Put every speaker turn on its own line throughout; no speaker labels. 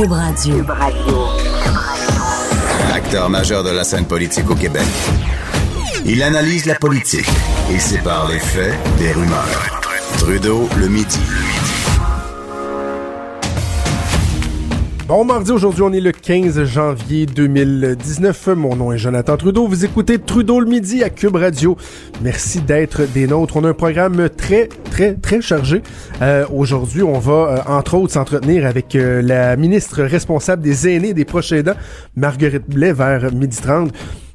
Cube Radio.
Cube Radio.
Acteur majeur de la scène politique au Québec. Il analyse la politique et sépare les faits des rumeurs. Trudeau le midi.
Bon mardi, aujourd'hui on est le 15 janvier 2019. Mon nom est Jonathan Trudeau. Vous écoutez Trudeau le midi à Cube Radio. Merci d'être des nôtres. On a un programme très, très, très chargé. Euh, aujourd'hui, on va euh, entre autres s'entretenir avec euh, la ministre responsable des aînés et des proches aidants, Marguerite Blais, vers midi 30.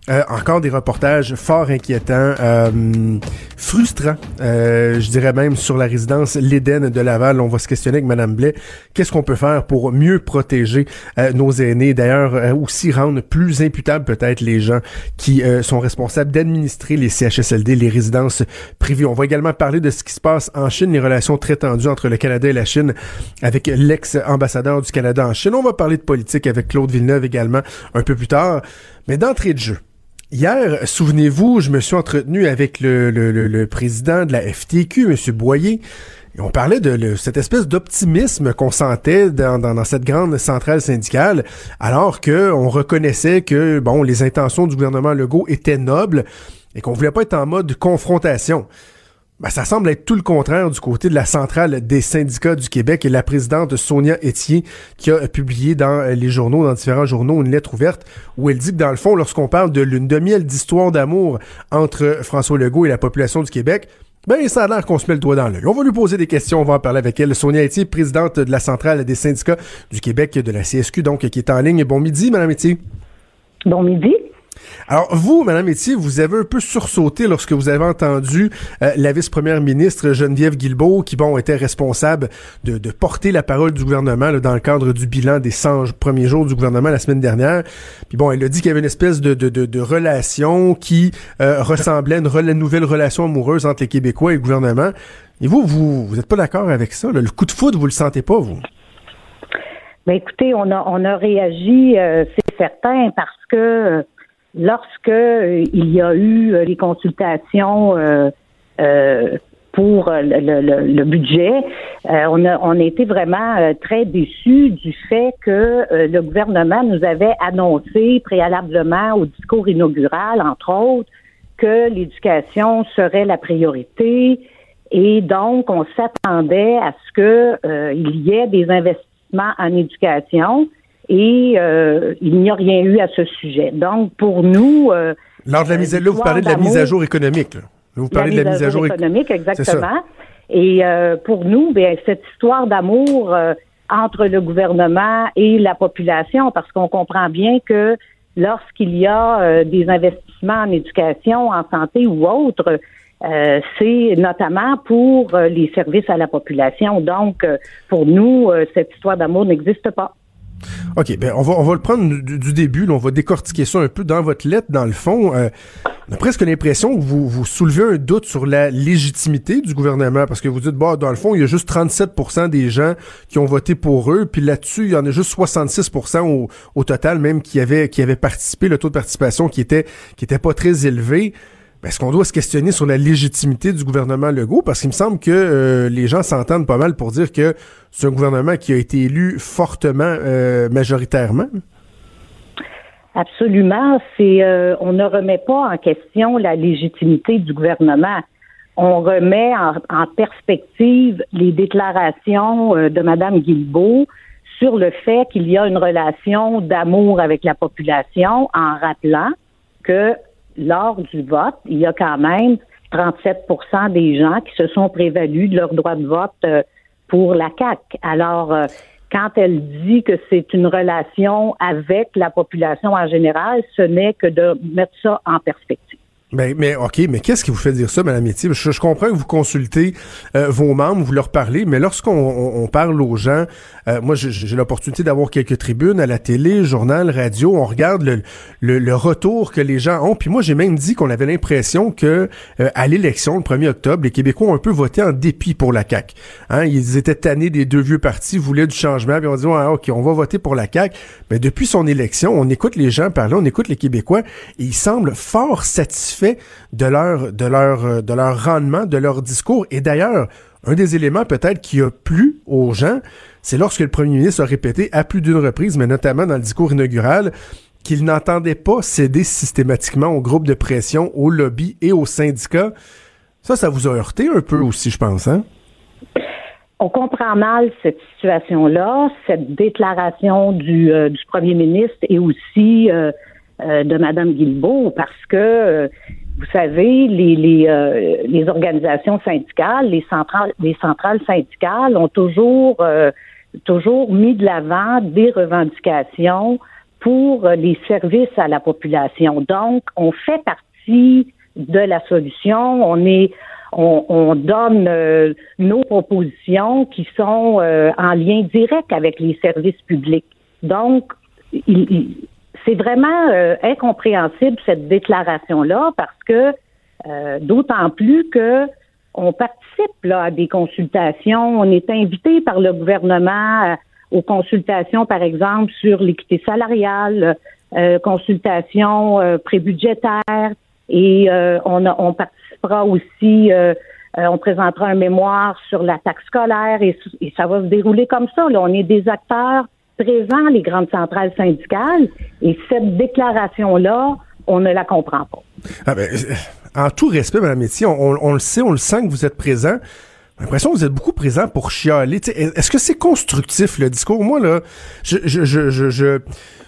Euh, encore des reportages fort inquiétants, euh, frustrants, euh, je dirais même sur la résidence L'Éden de Laval. On va se questionner avec Madame Blais. Qu'est-ce qu'on peut faire pour mieux protéger nos aînés? D'ailleurs, aussi rendre plus imputables peut-être les gens qui sont responsables d'administrer les CHSLD, les résidences privées. On va également parler de ce qui se passe en Chine, les relations très tendues entre le Canada et la Chine avec l'ex-ambassadeur du Canada en Chine. On va parler de politique avec Claude Villeneuve également un peu plus tard. Mais d'entrée de jeu, Hier, souvenez-vous, je me suis entretenu avec le, président de la FTQ, M. Boyer, et on parlait de cette espèce d'optimisme qu'on sentait dans, cette grande centrale syndicale, alors que on reconnaissait que bon, les intentions du gouvernement Legault étaient nobles et qu'on voulait pas être en mode confrontation. Ben, ça semble être tout le contraire du côté de la centrale des syndicats du Québec et la présidente Sonia Etier qui a publié dans les journaux, dans différents journaux, une lettre ouverte où elle dit que dans le fond, lorsqu'on parle de lune de miel d'histoire d'amour entre François Legault et la population du Québec, ben, ça a l'air qu'on se met le doigt dans l'œil. On va lui poser des questions, on va en parler avec elle. Sonia Etier, présidente de la centrale des syndicats du Québec, de la CSQ, donc, qui est en ligne. Bon midi, Madame Etier.
Bon midi.
Alors, vous, Madame Etier, vous avez un peu sursauté lorsque vous avez entendu euh, la vice-première ministre Geneviève Guilbeault, qui, bon, était responsable de, de porter la parole du gouvernement dans le cadre du bilan des 100 premiers jours du gouvernement la semaine dernière. Puis bon, elle a dit qu'il y avait une espèce de, de, de, de relation qui euh, ressemblait à une, nouvelle relation amoureuse entre les Québécois et le gouvernement. Et vous, vous vous êtes pas d'accord avec ça? Le coup de foudre, vous le sentez pas, vous?
Ben écoutez, on a on a réagi, euh, c'est certain, parce que lorsque euh, il y a eu euh, les consultations euh, pour le, budget, on, a, été vraiment très déçus du fait que le gouvernement nous avait annoncé préalablement au discours inaugural, entre autres, que l'éducation serait la priorité. Et donc, on s'attendait à ce que il y ait des investissements en éducation et euh, il n'y a rien eu à ce sujet. Donc, pour nous... Euh,
Lors de la mise à jour, vous parlez de la mise à jour économique. Vous parlez de la mise à jour
économique, exactement. Et euh, pour nous, bien, cette histoire d'amour euh, entre le gouvernement et la population, parce qu'on comprend bien que lorsqu'il y a des investissements en éducation, en santé ou autre, c'est notamment pour les services à la population. Donc, pour nous, cette histoire d'amour n'existe pas.
OK, ben on va, on va le prendre du, début, on va décortiquer ça un peu dans votre lettre, dans le fond. Euh, on a presque l'impression que vous, vous soulevez un doute sur la légitimité du gouvernement, parce que vous dites, bah, dans le fond, il y a juste 37% des gens qui ont voté pour eux, puis là-dessus, il y en a juste 66 au, au total, même qui avaient, qui avaient participé, le taux de participation qui était, qui était pas très élevé. Ben, est-ce qu'on doit se questionner sur la légitimité du gouvernement Legault? Parce qu'il me semble que euh, les gens s'entendent pas mal pour dire que c'est un gouvernement qui a été élu fortement, euh, majoritairement.
Absolument. C'est, euh, on ne remet pas en question la légitimité du gouvernement. On remet en, perspective les déclarations de Mme Guilbeault sur le fait qu'il y a une relation d'amour avec la population en rappelant que lors du vote, il y a quand même 37% des gens qui se sont prévalus de leur droit de vote euh, pour la CAC. Alors, euh, quand elle dit que c'est une relation avec la population en général, ce n'est que de mettre ça en perspective.
Mais, ben, mais OK, mais qu'est-ce qui vous fait dire ça, Madame Métier? Je, comprends que vous consultez euh, vos membres, vous leur parlez, mais lorsqu'on on, parle aux gens, euh, moi j'ai l'opportunité d'avoir quelques tribunes à la télé, journal, radio, on regarde le, le, retour que les gens ont. Puis moi j'ai même dit qu'on avait l'impression que euh, à l'élection, le 1er octobre, les Québécois ont un peu voté en dépit pour la CAQ. Hein, ils étaient tannés des deux vieux partis, voulaient du changement, puis on dit OK, on va voter pour la CAQ. Mais depuis son élection, on écoute les gens parler, on écoute les Québécois, et ils semblent fort satisfaits de leur, de leur, euh, de leur rendement, de leur discours. Et d'ailleurs, un des éléments peut-être qui a plu aux gens, c'est lorsque le premier ministre a répété à plus d'une reprise, mais notamment dans le discours inaugural, qu'il n'entendait pas céder systématiquement aux groupes de pression, aux lobbies et aux syndicats. Ça, ça vous a heurté un peu aussi, je pense, hein?
On comprend mal cette situation-là, cette déclaration du, euh, du premier ministre et aussi euh, de Mme Guilbeault, parce que vous savez, les, les, les, organisations syndicales, les centrales, les centrales syndicales ont toujours toujours mis de l'avant des revendications pour les services à la population. Donc, on fait partie de la solution. On est on, donne euh, nos propositions qui sont euh, en lien direct avec les services publics. Donc, c'est vraiment euh, incompréhensible cette déclaration-là parce que d'autant plus que on participe là, à des consultations, on est invité par le gouvernement aux consultations, par exemple, sur l'équité salariale, consultations prébudgétaires, et on, a, on participe aussi, euh, euh, on présentera un mémoire sur la taxe scolaire et, ça va se dérouler comme ça. Là, on est des acteurs présents, les grandes centrales syndicales, et cette déclaration-là, on ne la comprend pas.
Ah ben, euh, en tout respect, Mme Métier, on, le sait, on le sent que vous êtes présent. J'ai l'impression que vous êtes beaucoup présent pour chialer. Est-ce que c'est constructif, le discours? Moi, là, je, je, je, je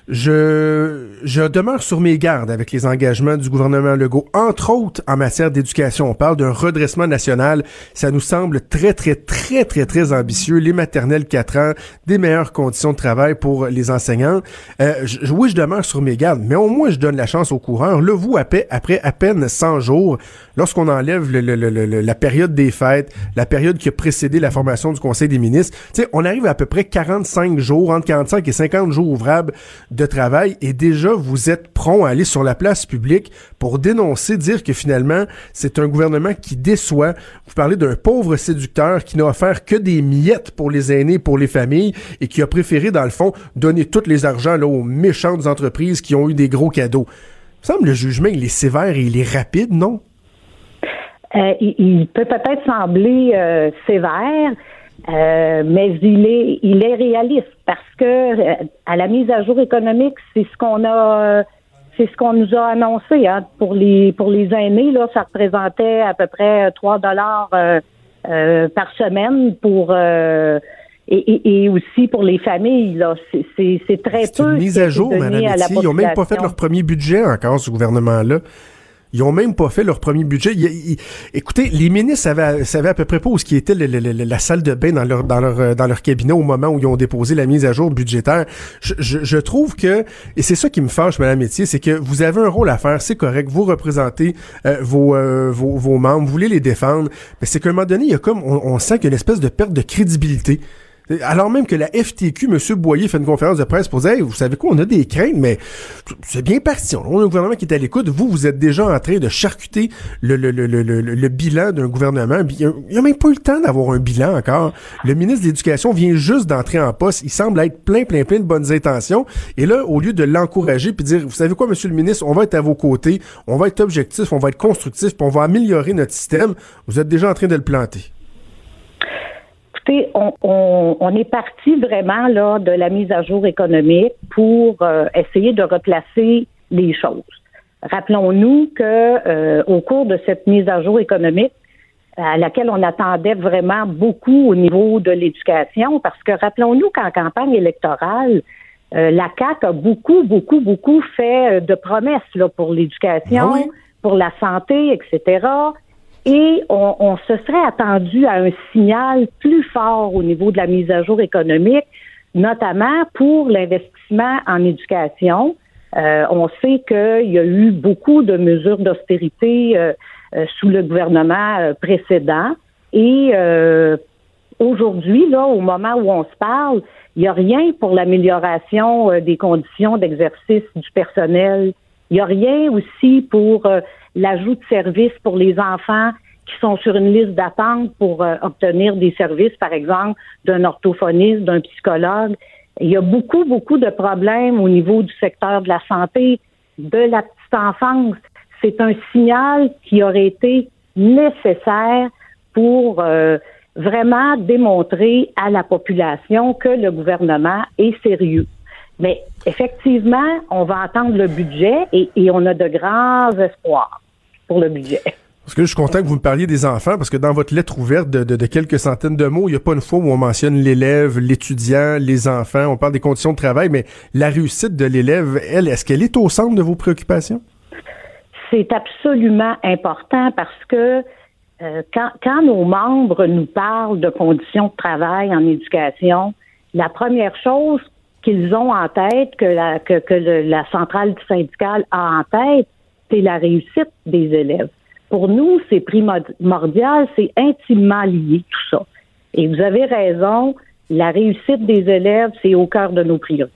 je, je demeure sur mes gardes avec les engagements du gouvernement Legault, entre autres en matière d'éducation. On parle d'un redressement national. Ça nous semble très, très, très, très, très ambitieux. Les maternelles 4 ans, des meilleures conditions de travail pour les enseignants. Euh, je, oui, je demeure sur mes gardes, mais au moins je donne la chance aux coureurs. Le vous, après, après à peine 100 jours, lorsqu'on enlève le, le, le, la période des fêtes, la période qui a précédé la formation du Conseil des ministres, on arrive à, à peu près 45 jours, entre 45 et 50 jours ouvrables de travail et déjà vous êtes prompt à aller sur la place publique pour dénoncer, dire que finalement c'est un gouvernement qui déçoit. Vous parlez d'un pauvre séducteur qui n'a offert que des miettes pour les aînés, pour les familles et qui a préféré dans le fond donner tous les argents là, aux méchantes entreprises qui ont eu des gros cadeaux. Il semble le jugement il est sévère et il est rapide, non?
Euh, il, peut peut-être sembler euh, sévère, euh, mais il est, il est réaliste parce que euh, à la mise à jour économique, c'est ce qu'on a, c'est ce qu'on nous a annoncé hein. pour les pour les aînés là, ça représentait à peu près 3 dollars euh, par semaine pour et, et, aussi pour les familles là, c'est très peu.
Une mise à jour, Madame Ils n'ont même pas fait leur premier budget encore ce gouvernement là. Ils ont même pas fait leur premier budget. écoutez, les ministres savaient, savaient, à peu près pas où ce qui était la salle de bain dans leur, cabinet au moment où ils ont déposé la mise à jour budgétaire. Je, trouve que et c'est ça qui me fâche, Madame Métier, c'est que vous avez un rôle à faire, c'est correct. Vous représentez euh, vos, euh, vos, membres, vous voulez les défendre, mais c'est qu'à un moment donné, il y a comme on sent qu'il y a une espèce de perte de crédibilité. Alors même que la FTQ, M. Boyer, fait une conférence de presse pour dire vous savez quoi, on a des craintes, mais c'est bien parti. On a un gouvernement qui est à l'écoute. Vous, vous êtes déjà en train de charcuter le, le, le, le bilan d'un gouvernement. Il n'y a, même pas eu le temps d'avoir un bilan encore. Le ministre de l'Éducation vient juste d'entrer en poste. Il semble être plein, plein, plein de bonnes intentions. Et là, au lieu de l'encourager puis dire, vous savez quoi, Monsieur le ministre, on va être à vos côtés, on va être objectif, on va être constructif, puis on va améliorer notre système, vous êtes déjà en train de le planter
on, est parti vraiment là de la mise à jour économique pour euh, essayer de replacer les choses. Rappelons-nous que euh, au cours de cette mise à jour économique, à laquelle on attendait vraiment beaucoup au niveau de l'éducation, parce que rappelons-nous qu'en campagne électorale, euh, la CAC a beaucoup, beaucoup, beaucoup fait de promesses là, pour l'éducation, ah pour la santé, etc et on, se serait attendu à un signal plus fort au niveau de la mise à jour économique, notamment pour l'investissement en éducation. Euh, on sait qu'il y a eu beaucoup de mesures d'austérité euh, euh, sous le gouvernement précédent et aujourd'hui, là, au moment où on se parle, il n'y a rien pour l'amélioration des conditions d'exercice du personnel. Il n'y a rien aussi pour l'ajout de services pour les enfants qui sont sur une liste d'attente pour euh, obtenir des services, par exemple, d'un orthophoniste, d'un psychologue. Il y a beaucoup, beaucoup de problèmes au niveau du secteur de la santé, de la petite enfance. C'est un signal qui aurait été nécessaire pour euh,
vraiment démontrer à la population que le gouvernement est sérieux. Mais effectivement, on va attendre le budget et, on a de grands espoirs pour le budget.
Parce que je suis content que vous me parliez des enfants, parce que dans votre lettre ouverte de, quelques centaines de mots, il n'y a pas une fois où on mentionne l'élève, l'étudiant, les enfants, on parle des conditions de travail, mais la réussite de l'élève, elle, est-ce qu'elle est au centre de vos préoccupations?
C'est absolument important parce que euh, quand, quand nos membres nous parlent de conditions de travail en éducation, la première chose qu'ils ont en tête, que la, que, que la centrale syndicale a en tête, c'est la réussite des élèves. Pour nous, c'est primordial, c'est intimement lié tout ça. Et vous avez raison, la réussite des élèves, c'est au cœur de nos priorités.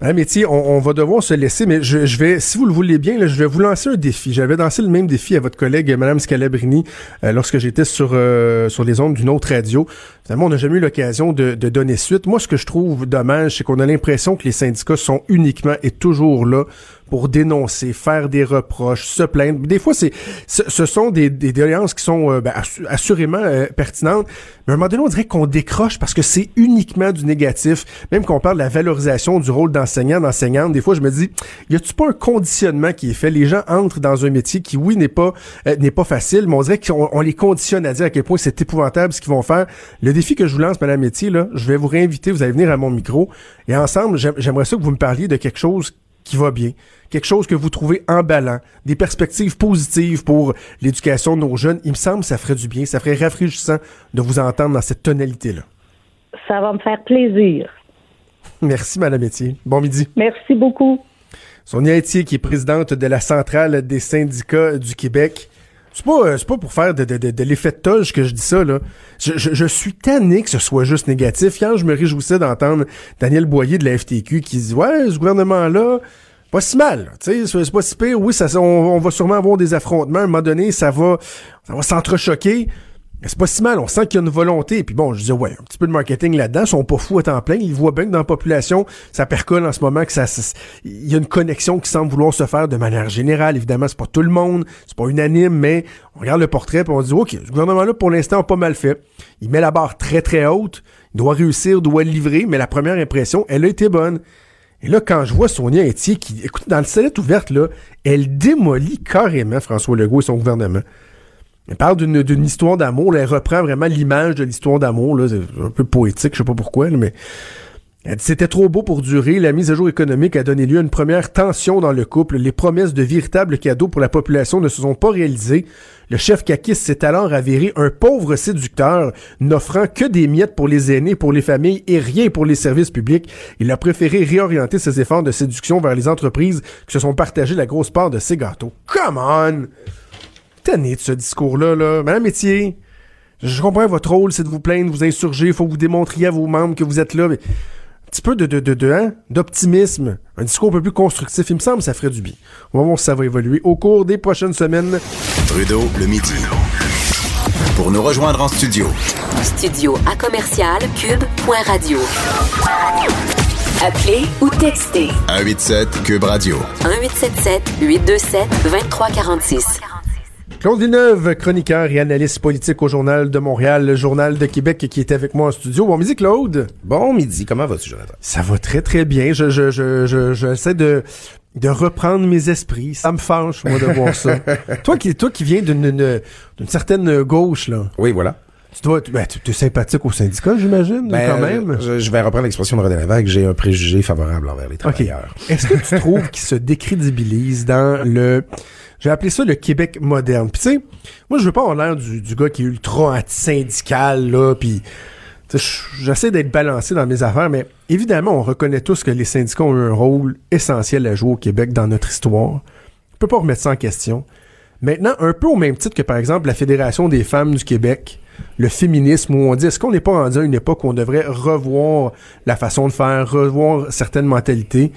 Hein, Métier, on, va devoir se laisser, mais je, vais, si vous le voulez bien, je vais vous lancer un défi. J'avais lancé le même défi à votre collègue, Mme Scalabrini, euh, lorsque j'étais sur euh, sur les ondes d'une autre radio. Finalement, on n'a jamais eu l'occasion de, de, donner suite. Moi, ce que je trouve dommage, c'est qu'on a l'impression que les syndicats sont uniquement et toujours là pour dénoncer, faire des reproches, se plaindre. Des fois, c'est ce, sont des, des qui sont euh, ben, assurément euh, pertinentes, mais à un moment donné, on dirait qu'on décroche parce que c'est uniquement du négatif. Même qu'on parle de la valorisation du rôle d'enseignant, d'enseignante, des fois, je me dis, y a-tu pas un conditionnement qui est fait? Les gens entrent dans un métier qui, oui, n'est pas euh, n'est pas facile, mais on dirait qu'on les conditionne à dire à quel point c'est épouvantable ce qu'ils vont faire. Défi que je vous lance, Madame Métier, là, je vais vous réinviter, vous allez venir à mon micro, et ensemble, j'aimerais ça que vous me parliez de quelque chose qui va bien, quelque chose que vous trouvez emballant, des perspectives positives pour l'éducation de nos jeunes, il me semble que ça ferait du bien, ça ferait rafraîchissant de vous entendre dans cette tonalité-là.
Ça va me faire plaisir.
Merci, Madame Etier. Bon midi.
Merci beaucoup.
Sonia Etier, qui est présidente de la Centrale des syndicats du Québec. C'est pas, euh, pas pour faire de, de, l'effet de toge que je dis ça, là. Je, suis tanné que ce soit juste négatif. Quand je me réjouissais d'entendre Daniel Boyer de la FTQ qui dit Ouais, ce gouvernement-là, pas si mal. Tu sais, c'est pas si pire. Oui, ça, on, va sûrement avoir des affrontements. À un moment donné, ça va, ça va s'entrechoquer c'est pas si mal, on sent qu'il y a une volonté. Puis bon, je disais, ouais, un petit peu de marketing là-dedans, ils sont pas fous à temps plein. Ils voient bien que dans la population, ça percole en ce moment, que ça, il y a une connexion qui semble vouloir se faire de manière générale. Évidemment, c'est pas tout le monde, c'est pas unanime, mais on regarde le portrait et on dit, OK, ce gouvernement-là, pour l'instant, a pas mal fait. Il met la barre très, très haute. Il doit réussir, doit livrer, mais la première impression, elle a été bonne. Et là, quand je vois Sonia Etier qui, écoute, dans le sellette ouverte, là, elle démolit carrément François Legault et son gouvernement. Elle parle d'une histoire d'amour. Elle reprend vraiment l'image de l'histoire d'amour. C'est un peu poétique, je sais pas pourquoi, mais c'était trop beau pour durer. La mise à jour économique a donné lieu à une première tension dans le couple. Les promesses de véritables cadeaux pour la population ne se sont pas réalisées. Le chef Kakis s'est alors avéré un pauvre séducteur, n'offrant que des miettes pour les aînés, pour les familles et rien pour les services publics. Il a préféré réorienter ses efforts de séduction vers les entreprises qui se sont partagées la grosse part de ses gâteaux. Come on! Tanné de ce discours-là, là. Madame Métier, je comprends votre rôle, c'est de vous plaindre, de vous insurger, il faut que vous démontriez à vos membres que vous êtes là, mais un petit peu de, de, de, de hein, d'optimisme, un discours un peu plus constructif, il me semble que ça ferait du bien. On va voir si ça va évoluer au cours des prochaines semaines.
Trudeau, le midi. Pour nous rejoindre en studio.
Studio à commercial cube.radio. Appelez ou textez.
187 cube radio.
1877 827 2346.
Claude Villeneuve, chroniqueur et analyste politique au Journal de Montréal, le Journal de Québec, qui était avec moi en studio. Bon midi, Claude.
Bon midi. Comment vas-tu, Jonathan?
Ça va très, très bien. Je, je, je, je, j'essaie de, de reprendre mes esprits. Ça me fâche, moi, de voir ça. toi qui, toi qui viens d'une, d'une certaine gauche, là.
Oui, voilà.
Tu dois, ben, tu es sympathique au syndicat, j'imagine, ben, quand même.
Je, vais reprendre l'expression de René Lévesque. J'ai un préjugé favorable envers les travailleurs.
Est-ce que tu trouves qu'il se décrédibilise dans le, j'ai appelé ça le Québec moderne. Puis tu sais, moi je veux pas avoir l'air du, gars qui est ultra anti-syndical, là, puis j'essaie d'être balancé dans mes affaires, mais évidemment, on reconnaît tous que les syndicats ont eu un rôle essentiel à jouer au Québec dans notre histoire. On peut pas remettre ça en question. Maintenant, un peu au même titre que, par exemple, la Fédération des femmes du Québec, le féminisme, où on dit, est-ce qu'on n'est pas rendu à une époque où on devrait revoir la façon de faire, revoir certaines mentalités?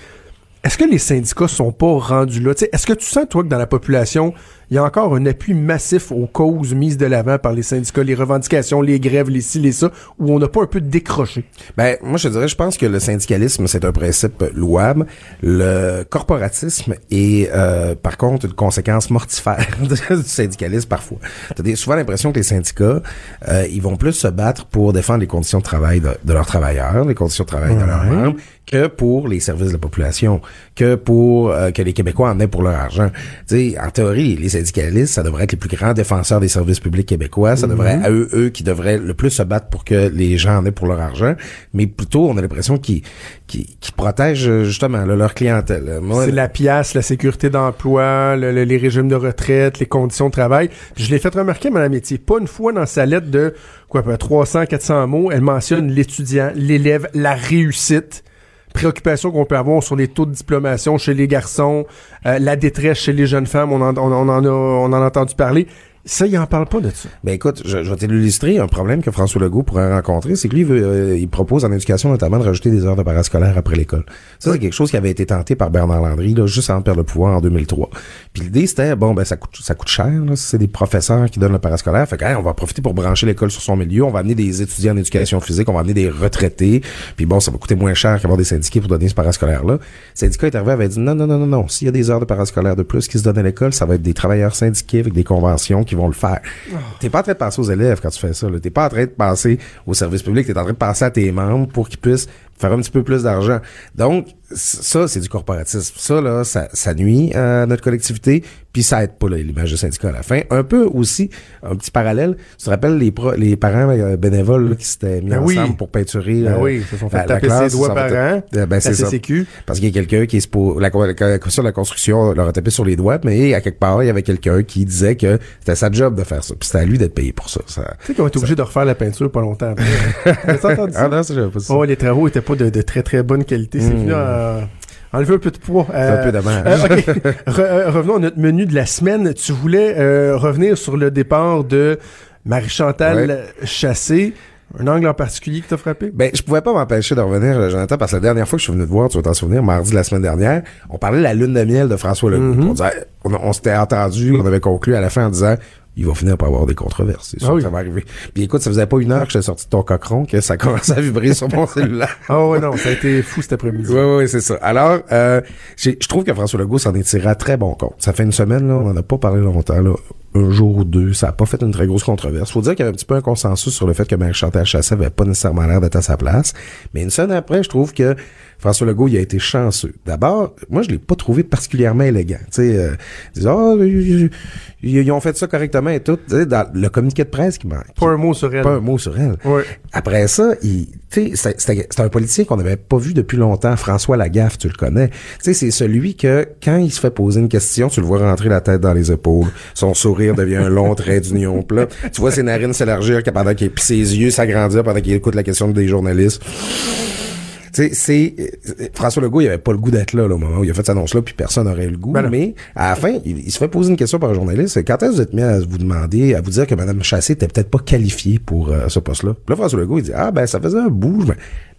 Est-ce que les syndicats sont pas rendus là? est-ce que tu sens, toi, que dans la population, il y a encore un appui massif aux causes mises de l'avant par les syndicats, les revendications, les grèves, les ci, les ça, où on n'a pas un peu décroché?
Ben, moi, je dirais, je pense que le syndicalisme, c'est un principe louable. Le corporatisme est, euh, par contre, une conséquence mortifère du syndicalisme parfois. T'as souvent l'impression que les syndicats, euh, ils vont plus se battre pour défendre les conditions de travail de, leurs travailleurs, les conditions de travail de leurs membres, que pour les services de la population, que pour euh, que les Québécois en aient pour leur argent. Tu sais, en théorie, les syndicalistes, ça devrait être les plus grands défenseurs des services publics québécois. Ça devrait être eux, eux qui devraient le plus se battre pour que les gens en aient pour leur argent. Mais plutôt, on a l'impression qu'ils qui, qui protègent justement leur clientèle.
C'est la pièce, la sécurité d'emploi, les régimes de retraite, les conditions de travail. je l'ai fait remarquer, Madame Métier, pas une fois dans sa lettre de quoi, 300, 400 mots, elle mentionne l'étudiant, l'élève, la réussite préoccupations qu'on peut avoir sur les taux de diplomation chez les garçons, euh, la détresse chez les jeunes femmes, on en, on, on en a, on en a entendu parler. Ça, il en parle pas de ça.
Ben écoute, je, je vais t'illustrer un problème que François Legault pourrait rencontrer, c'est que lui, veut, euh, il propose en éducation notamment de rajouter des heures de parascolaire après l'école. Ça, c'est quelque chose qui avait été tenté par Bernard Landry, là, juste avant de perdre le pouvoir en 2003. Puis l'idée, c'était, bon, ben ça coûte, ça coûte cher, là, c'est des professeurs qui donnent le parascolaire. Fait que, on va profiter pour brancher l'école sur son milieu, on va amener des étudiants en éducation physique, on va amener des retraités, puis bon, ça va coûter moins cher qu'avoir des syndiqués pour donner ce parascolaire-là. Le syndicat est arrivé, avait dit, non, non, non, non, non, s'il y a des heures de parascolaire de plus qui se donnent à l'école, ça va être des travailleurs syndiqués avec des conventions qui vont le faire. T'es pas en train de penser aux élèves quand tu fais ça. T'es pas en train de penser au service public. T'es en train de penser à tes membres pour qu'ils puissent faire un petit peu plus d'argent. Donc, ça, c'est du corporatisme. Ça, là, ça, ça nuit à notre collectivité, puis ça aide pas l'image du syndicat à la fin. Un peu aussi, un petit parallèle, tu te rappelles les, les parents euh, bénévoles qui s'étaient mis ben ensemble pour peinturer
ben euh, oui, se sont fait taper ses doigts par an, ben, c'est ça.
Parce qu'il y a quelqu'un qui est pour la, de la construction leur a tapé sur les doigts, mais à quelque part, il y avait quelqu'un qui disait que c'était sa job de faire ça, puis c'était à lui d'être payé pour ça.
ça tu sais qu'on est obligé de refaire la peinture pas longtemps après. ah non, ça, pas ça. Oh, les travaux étaient pas de, de très très bonne qualité. C'est venu à enlever un peu de poids.
un peu dommage. Euh,
euh, revenons à notre menu de la semaine. Tu voulais euh, revenir sur le départ de Marie-Chantal Chassé. Un angle en particulier qui t'a frappé?
Ben, je pouvais pas m'empêcher de revenir, Jonathan, parce que la dernière fois que je suis venu te voir, tu vas t'en souvenir, mardi de la semaine dernière, on parlait de la lune de miel de François Legault. Mm-hmm. On, on s'était entendu, on avait conclu à la fin en disant, il va finir par avoir des controverses. C'est sûr ah que ça va arriver. Puis écoute, ça faisait pas une heure que j'étais sorti de ton cochon que ça commençait à vibrer sur mon cellulaire.
Ah ouais, non, ça a été fou cet après-midi.
Oui, oui, c'est ça. Alors, euh, je trouve que François Legault s'en est tiré à très bon compte. Ça fait une semaine, là, on en a pas parlé longtemps, là. Un jour ou deux, ça a pas fait une très grosse controverse. Faut dire qu'il y avait un petit peu un consensus sur le fait que Marie-Chantal Chassé avait pas nécessairement l'air d'être à sa place. Mais une semaine après, je trouve que François Legault, il a été chanceux. D'abord, moi, je l'ai pas trouvé particulièrement élégant. Tu sais, euh, ils, oh, ils, ont fait ça correctement et tout. dans le communiqué de presse qui manque.
Pas un mot sur elle.
Pas un mot sur elle. Après ça, il, tu sais, c'est un politicien qu'on n'avait pas vu depuis longtemps. François Lagaffe, tu le connais. Tu sais, c'est celui que, quand il se fait poser une question, tu le vois rentrer la tête dans les épaules. Son sourire devient un long trait d'union plat. Tu vois ses narines s'élargir pendant qu'il, ses yeux s'agrandir pendant qu'il écoute la question des journalistes c'est euh, François Legault, il avait pas le goût d'être là, au moment où il a fait cette annonce-là, puis personne n'aurait le goût. Ben mais à la fin, il, se fait poser une question par un journaliste. Quand est-ce que vous êtes mis à vous demander, à vous dire que Mme Chassé était peut-être pas qualifiée pour euh, ce poste-là? Puis là, François Legault, il dit Ah ben ça faisait un bout.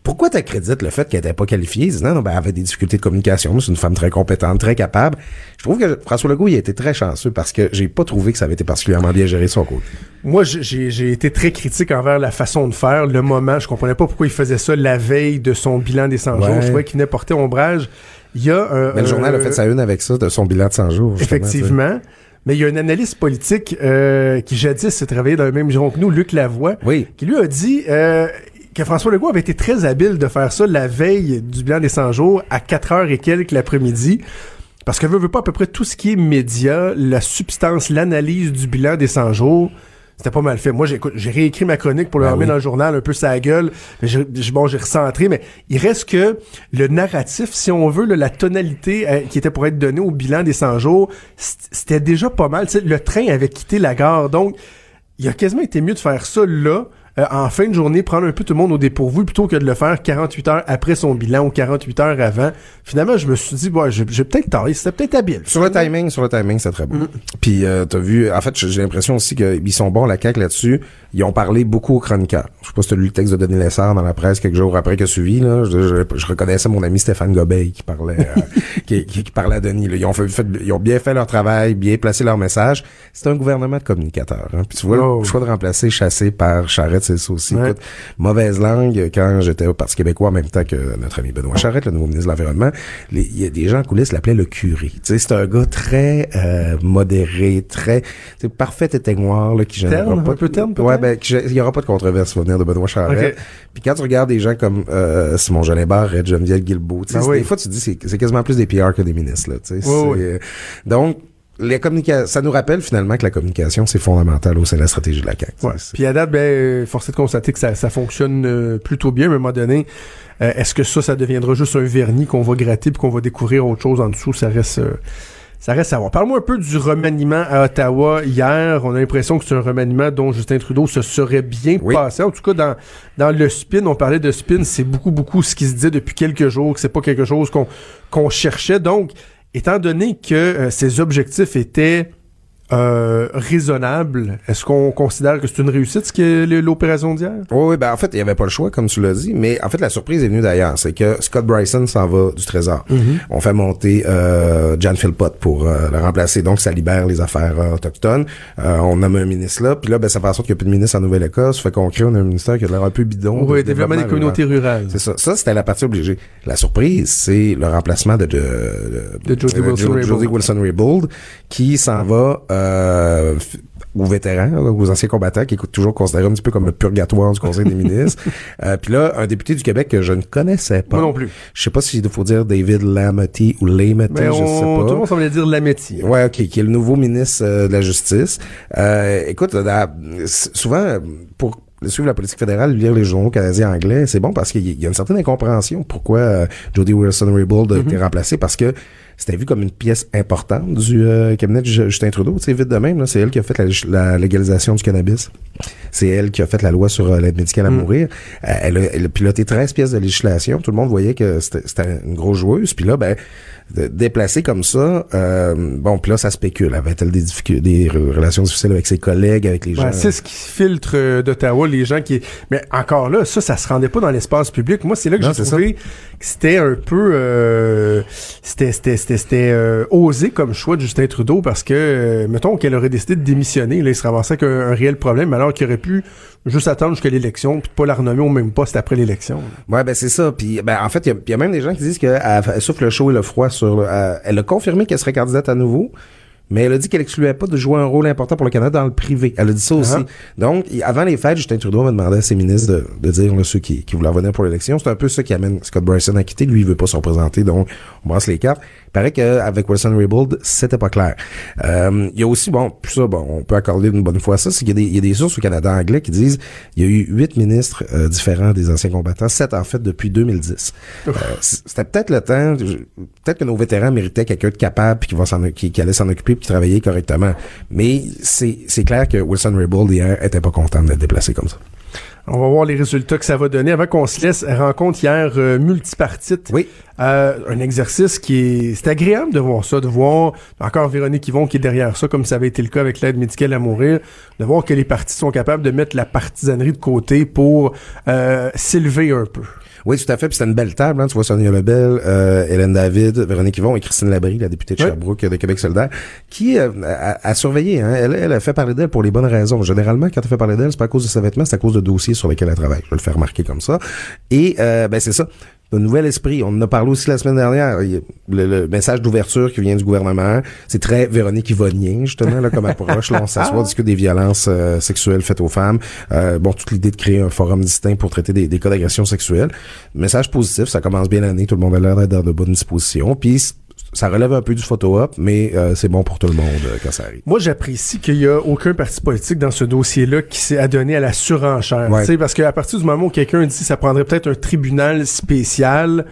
Pourquoi t'accrédites le fait qu'elle n'était pas qualifiée? non, non, ben, elle avait des difficultés de communication. C'est une femme très compétente, très capable. Je trouve que François Legault, il a été très chanceux parce que j'ai pas trouvé que ça avait été particulièrement bien géré son côté.
Moi, j'ai été très critique envers la façon de faire, le moment. Je comprenais pas pourquoi il faisait ça la veille de son bilan des 100 jours. Je trouvais qu'il venait porter ombrage. Il y a un,
Mais le journal a fait sa une avec ça, de son bilan de 100 jours.
Effectivement. Mais il y a un analyste politique euh, qui jadis s'est travaillé dans le même giron que nous, Luc Lavoie,
oui.
qui lui a dit euh, que François Legault avait été très habile de faire ça la veille du bilan des 100 jours à 4 heures et quelques l'après-midi. Parce que veut, veut pas à peu près tout ce qui est média, la substance, l'analyse du bilan des 100 jours, c'était pas mal fait. Moi, j'ai, réécrit ma chronique pour le ben remettre dans le journal, un peu sa gueule. J'ai, bon, j'ai recentré, mais il reste que le narratif, si on veut, la tonalité euh, qui était pour être donnée au bilan des 100 jours, c'était déjà pas mal. le train avait quitté la gare, donc il a quasiment été mieux de faire ça là euh, en fin de journée, prendre un peu tout le monde au dépourvu plutôt que de le faire 48 heures après son bilan ou 48 heures avant. Finalement, je me suis dit, bon, j'ai peut-être tardé, c'était peut-être habile.
Sur le timing, sur le timing, c'est très bon. Mm. Puis, euh, t'as vu, en fait, j'ai l'impression aussi qu'ils sont bons, la CAQ, là-dessus. Ils ont parlé beaucoup aux chroniqueurs. Je sais pas si tu as lu le texte de Denis Lessard dans la presse quelques jours après que suivi. Là. Je, je, reconnaissais mon ami Stéphane Gobeil qui parlait euh, qui, qui, parlait à Denis. Là. Ils, ont fait, ils ont bien fait leur travail, bien placé leur message. C'est un gouvernement de communicateurs. Hein. Puis tu vois, oh. le choix de remplacer Chassé par Charrette, c'est ça aussi. mauvaise langue, quand j'étais au Parti québécois en même temps que notre ami Benoît Charrette, le nouveau ministre de l'Environnement, il y a des gens en coulisses l'appelaient le curé. Tu sais, c'est un gars très euh, modéré, très parfait éteignoir là, qui
génère pas... Un peu terne,
ouais, ben, il y aura pas de controverse va venir de Benoît Charette. Puis quand tu regardes des gens comme euh, Simon Jolin et Geneviève Guilbeault, ben des fois tu te dis c'est, c'est quasiment plus des PR que des ministres. Là, euh, donc, les ça nous rappelle finalement que la communication, c'est fondamental au sein de la stratégie de la CAQ.
Ouais. Puis à date, ben, force est de constater que ça, ça fonctionne euh, plutôt bien, mais à un moment donné, est-ce que ça, ça deviendra juste un vernis qu'on va gratter puis qu'on va découvrir autre chose en dessous? Ça reste ça reste à voir. Parle-moi un peu du remaniement à Ottawa hier. On a l'impression que c'est un remaniement dont Justin Trudeau se serait bien passé. En tout cas, dans, dans le spin, on parlait de spin, c'est beaucoup, beaucoup ce qui se dit depuis quelques jours, que c'est pas quelque chose qu'on qu'on cherchait. Donc, étant donné que euh, ses objectifs étaient euh, raisonnable. Est-ce qu'on considère que c'est une réussite ce qui est l'opération d'hier?
Oui, oui, ben en fait, il n'y avait pas le choix, comme tu l'as dit, mais en fait, la surprise est venue d'ailleurs. C'est que Scott Bryson s'en va du Trésor. Mm-hmm. On fait monter euh, Jan Philpott pour euh, le remplacer, donc ça libère les affaires euh, autochtones. on nomme un ministre là, puis là, ben, ça fait en sorte qu'il n'y a plus de ministre en Nouvelle-Écosse, fait qu'on crée un ministère qui a l'air un peu bidon.
Oui, développement des communautés rurales.
C'est ça. Ça, c'était la partie obligée. La surprise, c'est le remplacement de, de,
de, de Jody
Wilson-Raybould, qui s'en va aux vétérans, aux anciens combattants, qui est toujours considéré un petit peu comme le purgatoire du Conseil des ministres. Euh, puis là, un député du Québec que je ne connaissais pas.
Moi non plus.
Je sais pas s'il faut dire David Lametti ou Lametti, je sais pas.
Tout le monde semblait dire Lametti.
Ouais, ok, qui est le nouveau ministre euh, de la Justice. Euh, écoute, souvent, pour suivre la politique fédérale, lire les journaux canadiens anglais, c'est bon parce qu'il y a une certaine incompréhension pourquoi Jody Wilson-Raybould a été mhm. remplacé parce que c'était vu comme une pièce importante du euh, cabinet de Justin Trudeau. Tu sais, vite de même, c'est elle qui a fait la, légalisation du cannabis. C'est elle qui a fait la loi sur euh, l'aide médicale à mm. mourir. Euh, elle, a, elle, a, piloté 13 pièces de législation. Tout le monde voyait que c'était une grosse joueuse. Puis là, ben, déplacé comme ça, euh, bon, puis là, ça spécule. Avait-elle des relations difficiles avec ses collègues, avec les gens?
c'est ce qui filtre d'Ottawa, les gens qui... Mais encore là, ça, ça se rendait pas dans l'espace public. Moi, c'est là que j'ai trouvé que c'était un peu... Euh, c'était c'était euh, osé comme choix de Justin Trudeau parce que, mettons qu'elle aurait décidé de démissionner, là, il se ramassait avec un, réel problème, alors qu'il aurait pu juste attendre jusqu'à l'élection, puis pas la renommer au même poste après l'élection.
Ouais, ben c'est ça. Puis ben en fait, il y, a même des gens qui disent qu'elle souffle le chaud et le froid sur. elle a confirmé qu'elle serait candidate à nouveau. Mais elle a dit qu'elle excluait pas de jouer un rôle important pour le Canada dans le privé. Elle a dit ça aussi. Uh-huh. Donc, avant les fêtes, Justin Trudeau m'a demandé à ses ministres de, de dire là, ceux qui, qui voulaient revenir pour l'élection. C'est un peu ça qui amène Scott Bryson à quitter. Lui, il veut pas se représenter, donc on brasse les cartes. Il paraît qu'avec Wilson Raybould, c'était pas clair. Euh, il y a aussi, bon, plus ça, bon, on peut accorder une bonne fois ça, c'est qu'il y, a des, il y a des sources au Canada anglais qui disent il y a eu huit ministres euh, différents des anciens combattants, sept en fait depuis 2010. Euh, c'était peut-être le temps, peut-être que nos vétérans méritaient quelqu'un de capable qui va s'en, qui, qui allait s'en occuper puis qui travaillait correctement. Mais c'est, c'est clair que Wilson Raybould hier était pas content d'être déplacé comme ça.
On va voir les résultats que ça va donner. Avant qu'on se laisse, rencontre hier euh, multipartite.
Oui.
Euh, un exercice qui est... C'est agréable de voir ça, de voir encore Véronique Yvon qui est derrière ça, comme ça avait été le cas avec l'aide médicale à mourir, de voir que les partis sont capables de mettre la partisanerie de côté pour euh, s'élever un peu.
Oui, tout à fait. Puis c'était une belle table. Hein. Tu vois Sonia Lebel, euh, Hélène David, Véronique Yvon et Christine Labrie, la députée de Sherbrooke de Québec solidaire, qui euh, a, surveillé. Hein. Elle, elle a fait parler d'elle pour les bonnes raisons. Généralement, quand elle fait parler d'elle, c'est pas à cause de ses vêtements, c'est à cause de dossiers sur lesquels elle travaille. Je vais le faire remarquer comme ça. Et euh, ben c'est ça un nouvel esprit. On en a parlé aussi la semaine dernière. Le, message d'ouverture qui vient du gouvernement, c'est très Véronique Yvonien, justement, là, comme approche. Là, on s'assoit, discute des violences euh, sexuelles faites aux femmes. Euh, bon, toute l'idée de créer un forum distinct pour traiter des, des cas d'agression sexuelle. Message positif, ça commence bien l'année, tout le monde a l'air d'être dans de bonnes dispositions. Puis ça relève un peu du photo-op, mais euh, c'est bon pour tout le monde euh, quand ça arrive.
Moi, j'apprécie qu'il y a aucun parti politique dans ce dossier-là qui s'est adonné à la surenchère. Ouais. Parce qu'à partir du moment où quelqu'un dit que ça prendrait peut-être un tribunal spécial,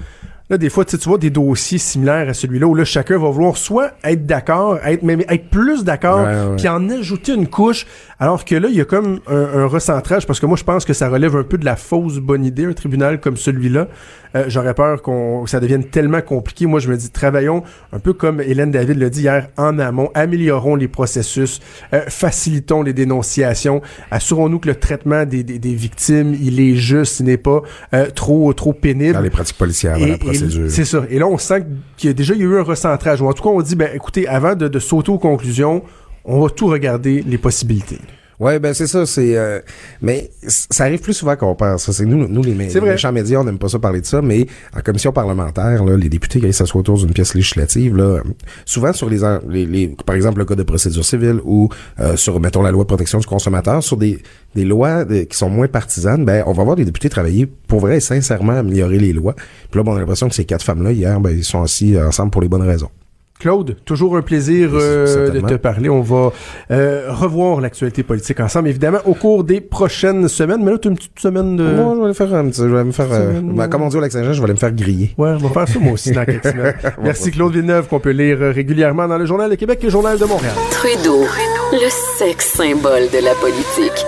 Là, des fois, tu vois des dossiers similaires à celui-là où là, chacun va vouloir soit être d'accord, être même être plus d'accord, puis en ajouter une couche, alors que là, il y a comme un, recentrage, parce que moi, je pense que ça relève un peu de la fausse bonne idée, un tribunal comme celui-là. Euh, j'aurais peur qu'on ça devienne tellement compliqué. Moi, je me dis, travaillons un peu comme Hélène David l'a dit hier, en amont, améliorons les processus, euh, facilitons les dénonciations, assurons-nous que le traitement des, des, victimes, il est juste, il n'est pas euh, trop trop pénible.
Dans les pratiques policières,
la c'est ça. Et là, on sent qu'il y a déjà eu un recentrage. Ou en tout cas, on dit, ben, écoutez, avant de, de sauter aux conclusions, on va tout regarder les possibilités.
Ouais, ben c'est ça, c'est euh, mais ça arrive plus souvent qu'on pense. C'est nous, nous les, les méchants médias, on n'aime pas ça parler de ça, mais en commission parlementaire, là, les députés qui s'assoient autour d'une pièce législative, là, souvent sur les, les, par exemple le code de procédure civile ou euh, sur mettons la loi de protection du consommateur, sur des, des lois qui sont moins partisanes, ben on va voir des députés travailler pour vrai et sincèrement améliorer les lois. Puis là, bon, on a l'impression que ces quatre femmes là hier, ben ils sont assis ensemble pour les bonnes raisons.
Claude, toujours un plaisir euh, de te parler. On va euh, revoir l'actualité politique ensemble, évidemment, au cours des prochaines semaines. Mais là, tu as une petite semaine de...
Moi, je vais aller faire un petit... Je vais me faire... Euh, ben, comme on dit au Lac-Saint-Jean, je vais aller me faire griller.
Ouais, on va faire ça moi aussi dans quelques semaines. Merci Claude Villeneuve, qu'on peut lire régulièrement dans le Journal de Québec et le Journal de Montréal.
Trudeau, le sexe symbole de la politique.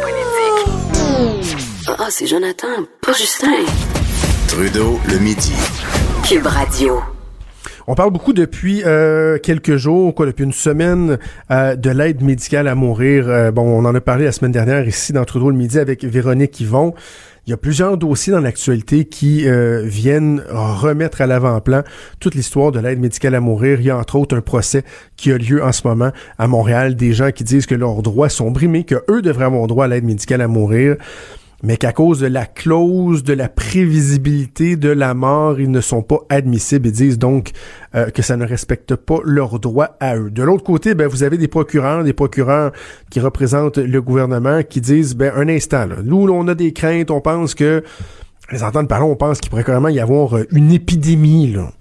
Ah, c'est Jonathan, pas Justin.
Trudeau, le midi.
Cube Radio.
On parle beaucoup depuis euh, quelques jours, quoi, depuis une semaine, euh, de l'aide médicale à mourir. Euh, bon, on en a parlé la semaine dernière ici dans Trudeau le midi avec Véronique Yvon. Il y a plusieurs dossiers dans l'actualité qui viennent remettre à l'avant-plan toute l'histoire de l'aide médicale à mourir. Il y a entre autres un procès qui a lieu en ce moment à Montréal, des gens qui disent que leurs droits sont brimés, que eux devraient avoir droit à l'aide médicale à mourir mais qu'à cause de la clause de la prévisibilité de la mort, ils ne sont pas admissibles et disent donc euh, que ça ne respecte pas leurs droits à eux. De l'autre côté, ben, vous avez des procureurs, des procureurs qui représentent le gouvernement qui disent, ben, un instant, là, nous, on a des craintes, on pense que, les entendre parler, on pense qu'il pourrait carrément y avoir euh, une épidémie, là.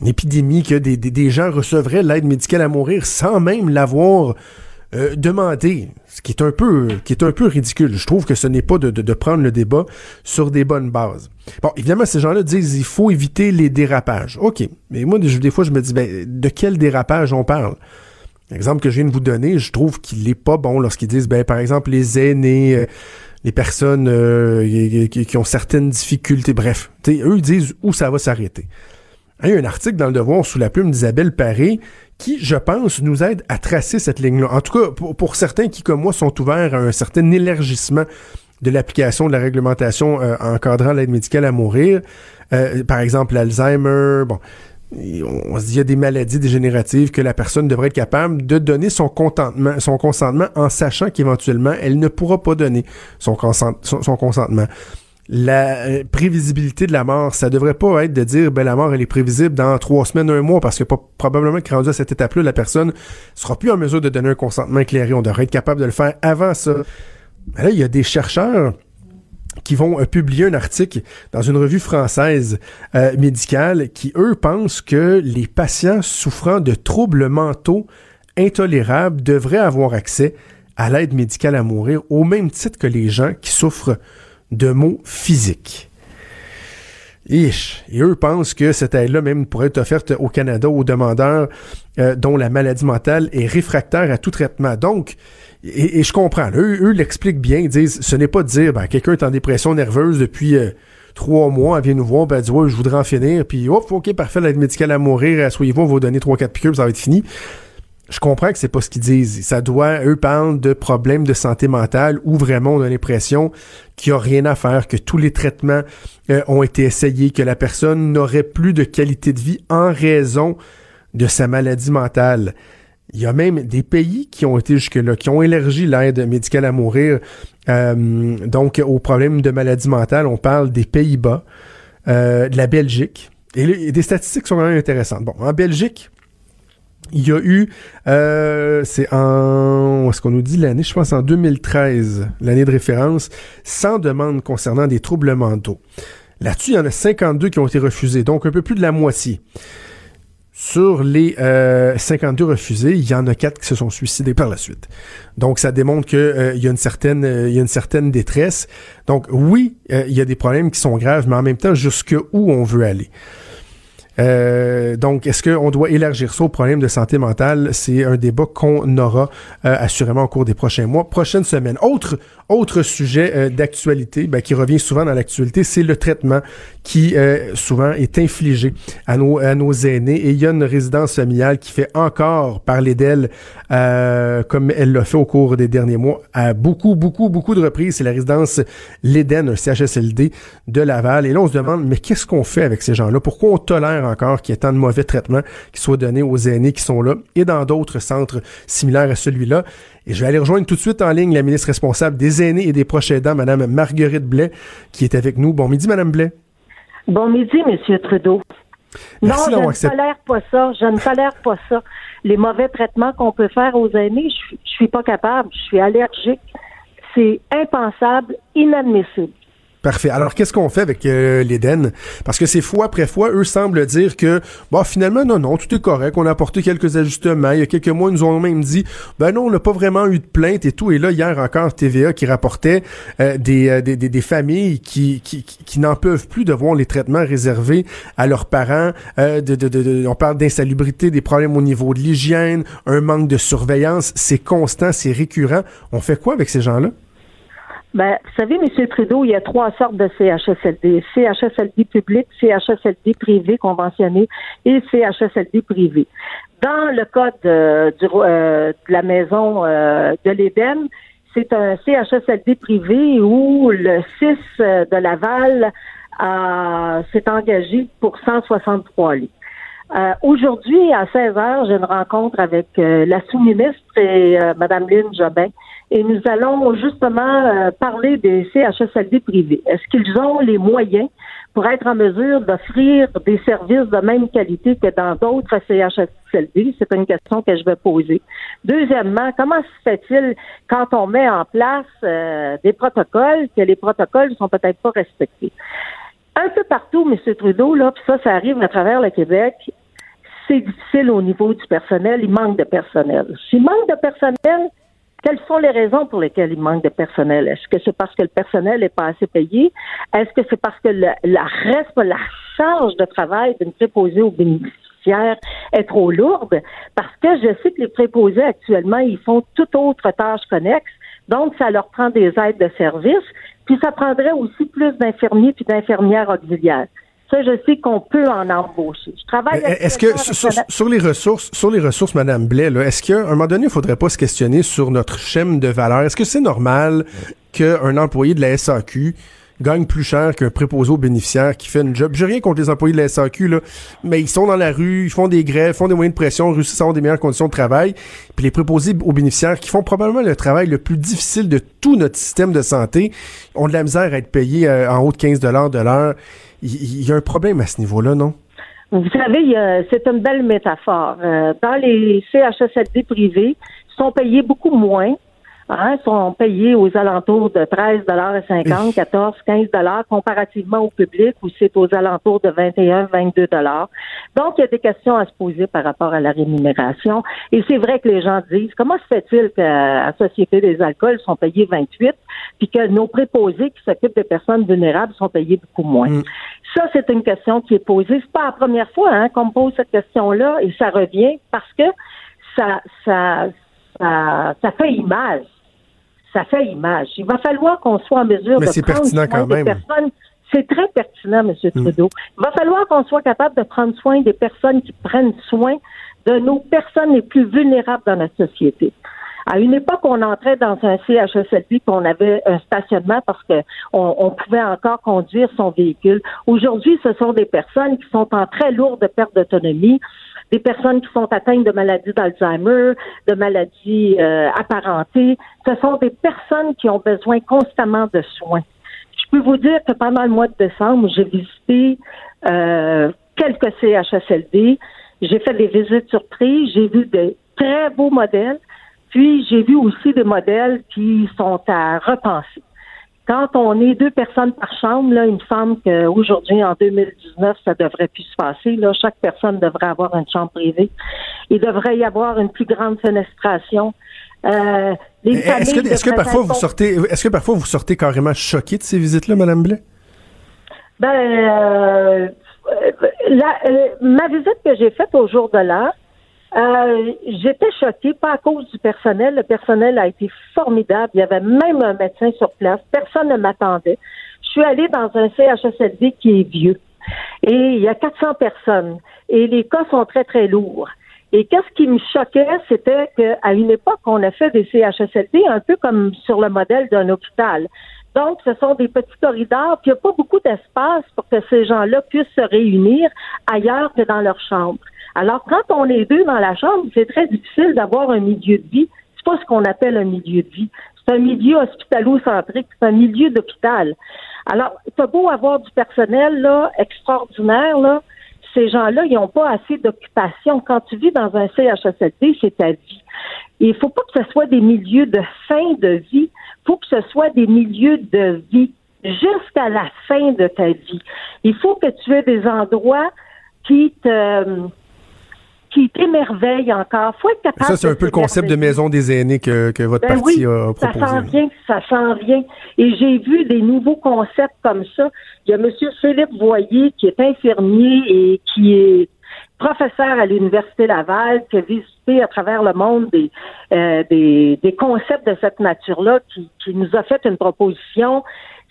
Une épidémie que des gens recevraient l'aide médicale à mourir sans même l'avoir euh, demander, ce qui est un peu, qui est un peu ridicule. Je trouve que ce n'est pas de, de, prendre le débat sur des bonnes bases. Bon, évidemment, ces gens-là disent il faut éviter les dérapages. OK, mais moi, des fois, je me dis, ben, de quel dérapage on parle? L'exemple que je viens de vous donner, je trouve qu'il est pas bon lorsqu'ils disent, ben, par exemple, les aînés, euh, les personnes euh, qui, qui, ont certaines difficultés, bref, eux disent où ça va s'arrêter? Il y a un article dans le Devoir sous la plume d'Isabelle Paré qui, je pense, nous aide à tracer cette ligne-là. En tout cas, pour, certains qui, comme moi, sont ouverts à un certain élargissement de l'application de la réglementation euh, encadrant l'aide médicale à mourir, euh, par exemple l'Alzheimer, bon, on se dit il y a des maladies dégénératives que la personne devrait être capable de donner son consentement, son consentement en sachant qu'éventuellement elle ne pourra pas donner son, son consentement la euh, prévisibilité de la mort, ça devrait pas être de dire ben la mort elle est prévisible dans trois semaines, un mois, parce que probablement que rendu à cette étape-là, la personne sera plus en mesure de donner un consentement éclairé. On devrait être capable de le faire avant ça. là, il y a des chercheurs qui vont euh, publier un article dans une revue française euh, médicale qui, eux, pensent que les patients souffrant de troubles mentaux intolérables devraient avoir accès à l'aide médicale à mourir au même titre que les gens qui souffrent de mots physiques. Et eux pensent que cette aide-là même pourrait être offerte au Canada aux demandeurs euh, dont la maladie mentale est réfractaire à tout traitement. Donc, et, je comprends, eux, l'expliquent bien, ils disent, ce n'est pas de dire, ben, quelqu'un est en dépression nerveuse depuis euh, trois mois, elle vient nous voir, ben, elle dit, ouais, je voudrais en finir, puis, hop, ok, parfait, l'aide médicale à mourir, soyez-vous, on va vous donner trois, quatre piqûres, ça va être fini je comprends que c'est pas ce qu'ils disent. Ça doit, eux parlent de problèmes de santé mentale où vraiment on a l'impression qu'il n'y a rien à faire, que tous les traitements euh, ont été essayés, que la personne n'aurait plus de qualité de vie en raison de sa maladie mentale. Il y a même des pays qui ont été jusque-là, qui ont élargi l'aide médicale à mourir. Euh, donc, aux problèmes de maladie mentale, on parle des Pays-Bas, euh, de la Belgique. Et, des statistiques sont quand même intéressantes. Bon, en Belgique, il y a eu, euh, c'est en, est-ce qu'on nous dit l'année, je pense en 2013, l'année de référence, 100 demandes concernant des troubles mentaux. Là-dessus, il y en a 52 qui ont été refusés, donc un peu plus de la moitié. Sur les euh, 52 refusés, il y en a 4 qui se sont suicidés par la suite. Donc, ça démontre qu'il euh, y a une certaine, euh, il y a une certaine détresse. Donc, oui, euh, il y a des problèmes qui sont graves, mais en même temps, jusque où on veut aller? Euh, donc, est-ce qu'on doit élargir ça au problème de santé mentale? C'est un débat qu'on aura euh, assurément au cours des prochains mois, prochaines semaines. Autre, autre sujet euh, d'actualité ben, qui revient souvent dans l'actualité, c'est le traitement qui souvent est infligé à nos, à nos aînés. Et il y a une résidence familiale qui fait encore parler d'elle comme elle l'a fait au cours des derniers mois à beaucoup, beaucoup, beaucoup de reprises. C'est la résidence L'Éden, un CHSLD de Laval. Et là, on se demande, mais qu'est-ce qu'on fait avec ces gens-là? Pourquoi on tolère encore qu'il y ait tant de mauvais traitements qui soient donnés aux aînés qui sont là et dans d'autres centres similaires à celui-là. Et je vais aller rejoindre tout de suite en ligne la ministre responsable des aînés et des proches aidants, Mme Marguerite Blais, qui est avec nous. Bon midi, Mme Blais.
Bon midi, M. Trudeau. non, je ne tolère pas ça. Je ne tolère pas ça. Les mauvais traitements qu'on peut faire aux aînés, je, je suis pas capable. Je suis allergique. C'est impensable, inadmissible.
Parfait. Alors, qu'est-ce qu'on fait avec euh, l'Éden? Parce que c'est fois après fois, eux semblent dire que, bon, finalement, non, non, tout est correct. On a apporté quelques ajustements. Il y a quelques mois, nous ont même dit, ben non, on n'a pas vraiment eu de plainte et tout. Et là, hier encore, TVA qui rapportait euh, des, euh, des, des, familles qui, qui, qui n'en peuvent plus de voir les traitements réservés à leurs parents. de, de, de, on parle d'insalubrité, des problèmes au niveau de l'hygiène, un manque de surveillance. C'est constant, c'est récurrent. On fait quoi avec ces gens-là?
Ben, vous savez, M. Trudeau, il y a trois sortes de CHSLD. CHSLD public, CHSLD privé conventionné et CHSLD privé. Dans le cas de, euh, de la maison euh, de l'Éden, c'est un CHSLD privé où le 6 euh, de Laval s'est engagé pour 163 lits. Aujourd'hui, à 16 heures, j'ai une rencontre avec la sous-ministre et Mme Lynne Jobin et nous allons justement euh, parler des CHSLD privés. Est-ce qu'ils ont les moyens pour être en mesure d'offrir des services de même qualité que dans d'autres CHSLD? C'est une question que je vais poser. Deuxièmement, comment se fait-il quand on met en place euh, des protocoles que les protocoles ne sont peut-être pas respectés? Un peu partout, M. Trudeau, là, puis ça, ça arrive à travers le Québec, c'est difficile au niveau du personnel, il manque de personnel. S'il manque de personnel, quelles sont les raisons pour lesquelles il manque de personnel? Est-ce que c'est parce que le personnel n'est pas assez payé? Est-ce que c'est parce que la, la charge de travail d'une préposée aux bénéficiaires est trop lourde? Parce que je sais que les préposés actuellement, ils font toute autre tâche connexe. Donc, ça leur prend des aides de service. Puis, ça prendrait aussi plus d'infirmiers puis d'infirmières auxiliaires je sais qu'on peut en embaucher. Je travaille.
Est-ce que sur, les ressources, sur les ressources, Madame Blais, est-ce qu'à un moment donné, il faudrait pas se questionner sur notre chaîne de valeur? Est-ce que c'est normal qu'un employé de la SAQ gagne plus cher qu'un préposé aux bénéficiaires qui fait une job? J'ai rien contre les employés de la SAQ, là, mais ils sont dans la rue, ils font des grèves, font des moyens de pression, réussissent à avoir des meilleures conditions de travail. Puis les préposés aux bénéficiaires qui font probablement le travail le plus difficile de tout notre système de santé ont de la misère à être payés euh, en haut de 15 de l'heure il y, a un problème à ce niveau-là, non?
Vous savez, c'est une belle métaphore. Euh, dans les CHSLD privés, ils sont payés beaucoup moins hein, sont payés aux alentours de 13,50 14, 15 comparativement au public où c'est aux alentours de 21, 22 Donc, il y a des questions à se poser par rapport à la rémunération. Et c'est vrai que les gens disent, comment se fait-il qu'à la Société des alcools sont payés 28 puis que nos préposés qui s'occupent des personnes vulnérables sont payés beaucoup moins? Mm. Ça, c'est une question qui est posée. C'est pas la première fois hein, qu'on me pose cette question-là et ça revient parce que ça, ça, ça, ça fait image ça fait image. Il va falloir qu'on soit en mesure
de
prendre
pertinent
soin
quand
des
même.
personnes. C'est très pertinent, M. Hmm. Trudeau. Il va falloir qu'on soit capable de prendre soin des personnes qui prennent soin de nos personnes les plus vulnérables dans notre société. À une époque, on entrait dans un CHSLD puis on avait un stationnement parce qu'on on pouvait encore conduire son véhicule. Aujourd'hui, ce sont des personnes qui sont en très lourde perte d'autonomie, des personnes qui sont atteintes de maladies d'Alzheimer, de maladies euh, apparentées. Ce sont des personnes qui ont besoin constamment de soins. Je peux vous dire que pendant le mois de décembre, j'ai visité euh, quelques CHSLD. J'ai fait des visites surprises. J'ai vu de très beaux modèles. Puis j'ai vu aussi des modèles qui sont à repenser. Quand on est deux personnes par chambre, là, il me semble qu'aujourd'hui, en 2019, ça devrait plus se passer. Là. Chaque personne devrait avoir une chambre privée. Il devrait y avoir une plus grande fenestration.
Euh, est-ce que, est que parfois vous sortez, est-ce que parfois vous sortez carrément choqué de ces visites-là, Madame Blais?
Ben, euh, la, euh, ma visite que j'ai faite au jour de l'an, euh, j'étais choquée, pas à cause du personnel. Le personnel a été formidable. Il y avait même un médecin sur place. Personne ne m'attendait. Je suis allée dans un CHSLD qui est vieux. Et il y a 400 personnes. Et les cas sont très, très lourds. Et qu'est-ce qui me choquait, c'était qu'à une époque, on a fait des CHSLD un peu comme sur le modèle d'un hôpital. Donc, ce sont des petits corridors, puis il n'y a pas beaucoup d'espace pour que ces gens-là puissent se réunir ailleurs que dans leur chambre. Alors, quand on est deux dans la chambre, c'est très difficile d'avoir un milieu de vie. C'est pas ce qu'on appelle un milieu de vie. C'est un milieu hospitalo-centrique, c'est un milieu d'hôpital. Alors, c'est beau avoir du personnel là extraordinaire là, ces gens-là, ils n'ont pas assez d'occupation. Quand tu vis dans un CHSLD, c'est ta vie. Il faut pas que ce soit des milieux de fin de vie. Il faut que ce soit des milieux de vie jusqu'à la fin de ta vie. Il faut que tu aies des endroits qui te qui t'émerveille encore. Faut être capable
Ça, c'est un peu le concept de maison des aînés que, que votre
ben
parti a proposé.
Ça s'en vient, ça s'en vient. Et j'ai vu des nouveaux concepts comme ça. Il y a M. Philippe Voyer, qui est infirmier et qui est professeur à l'Université Laval, qui a visité à travers le monde des, euh, des, des, concepts de cette nature-là, qui, qui nous a fait une proposition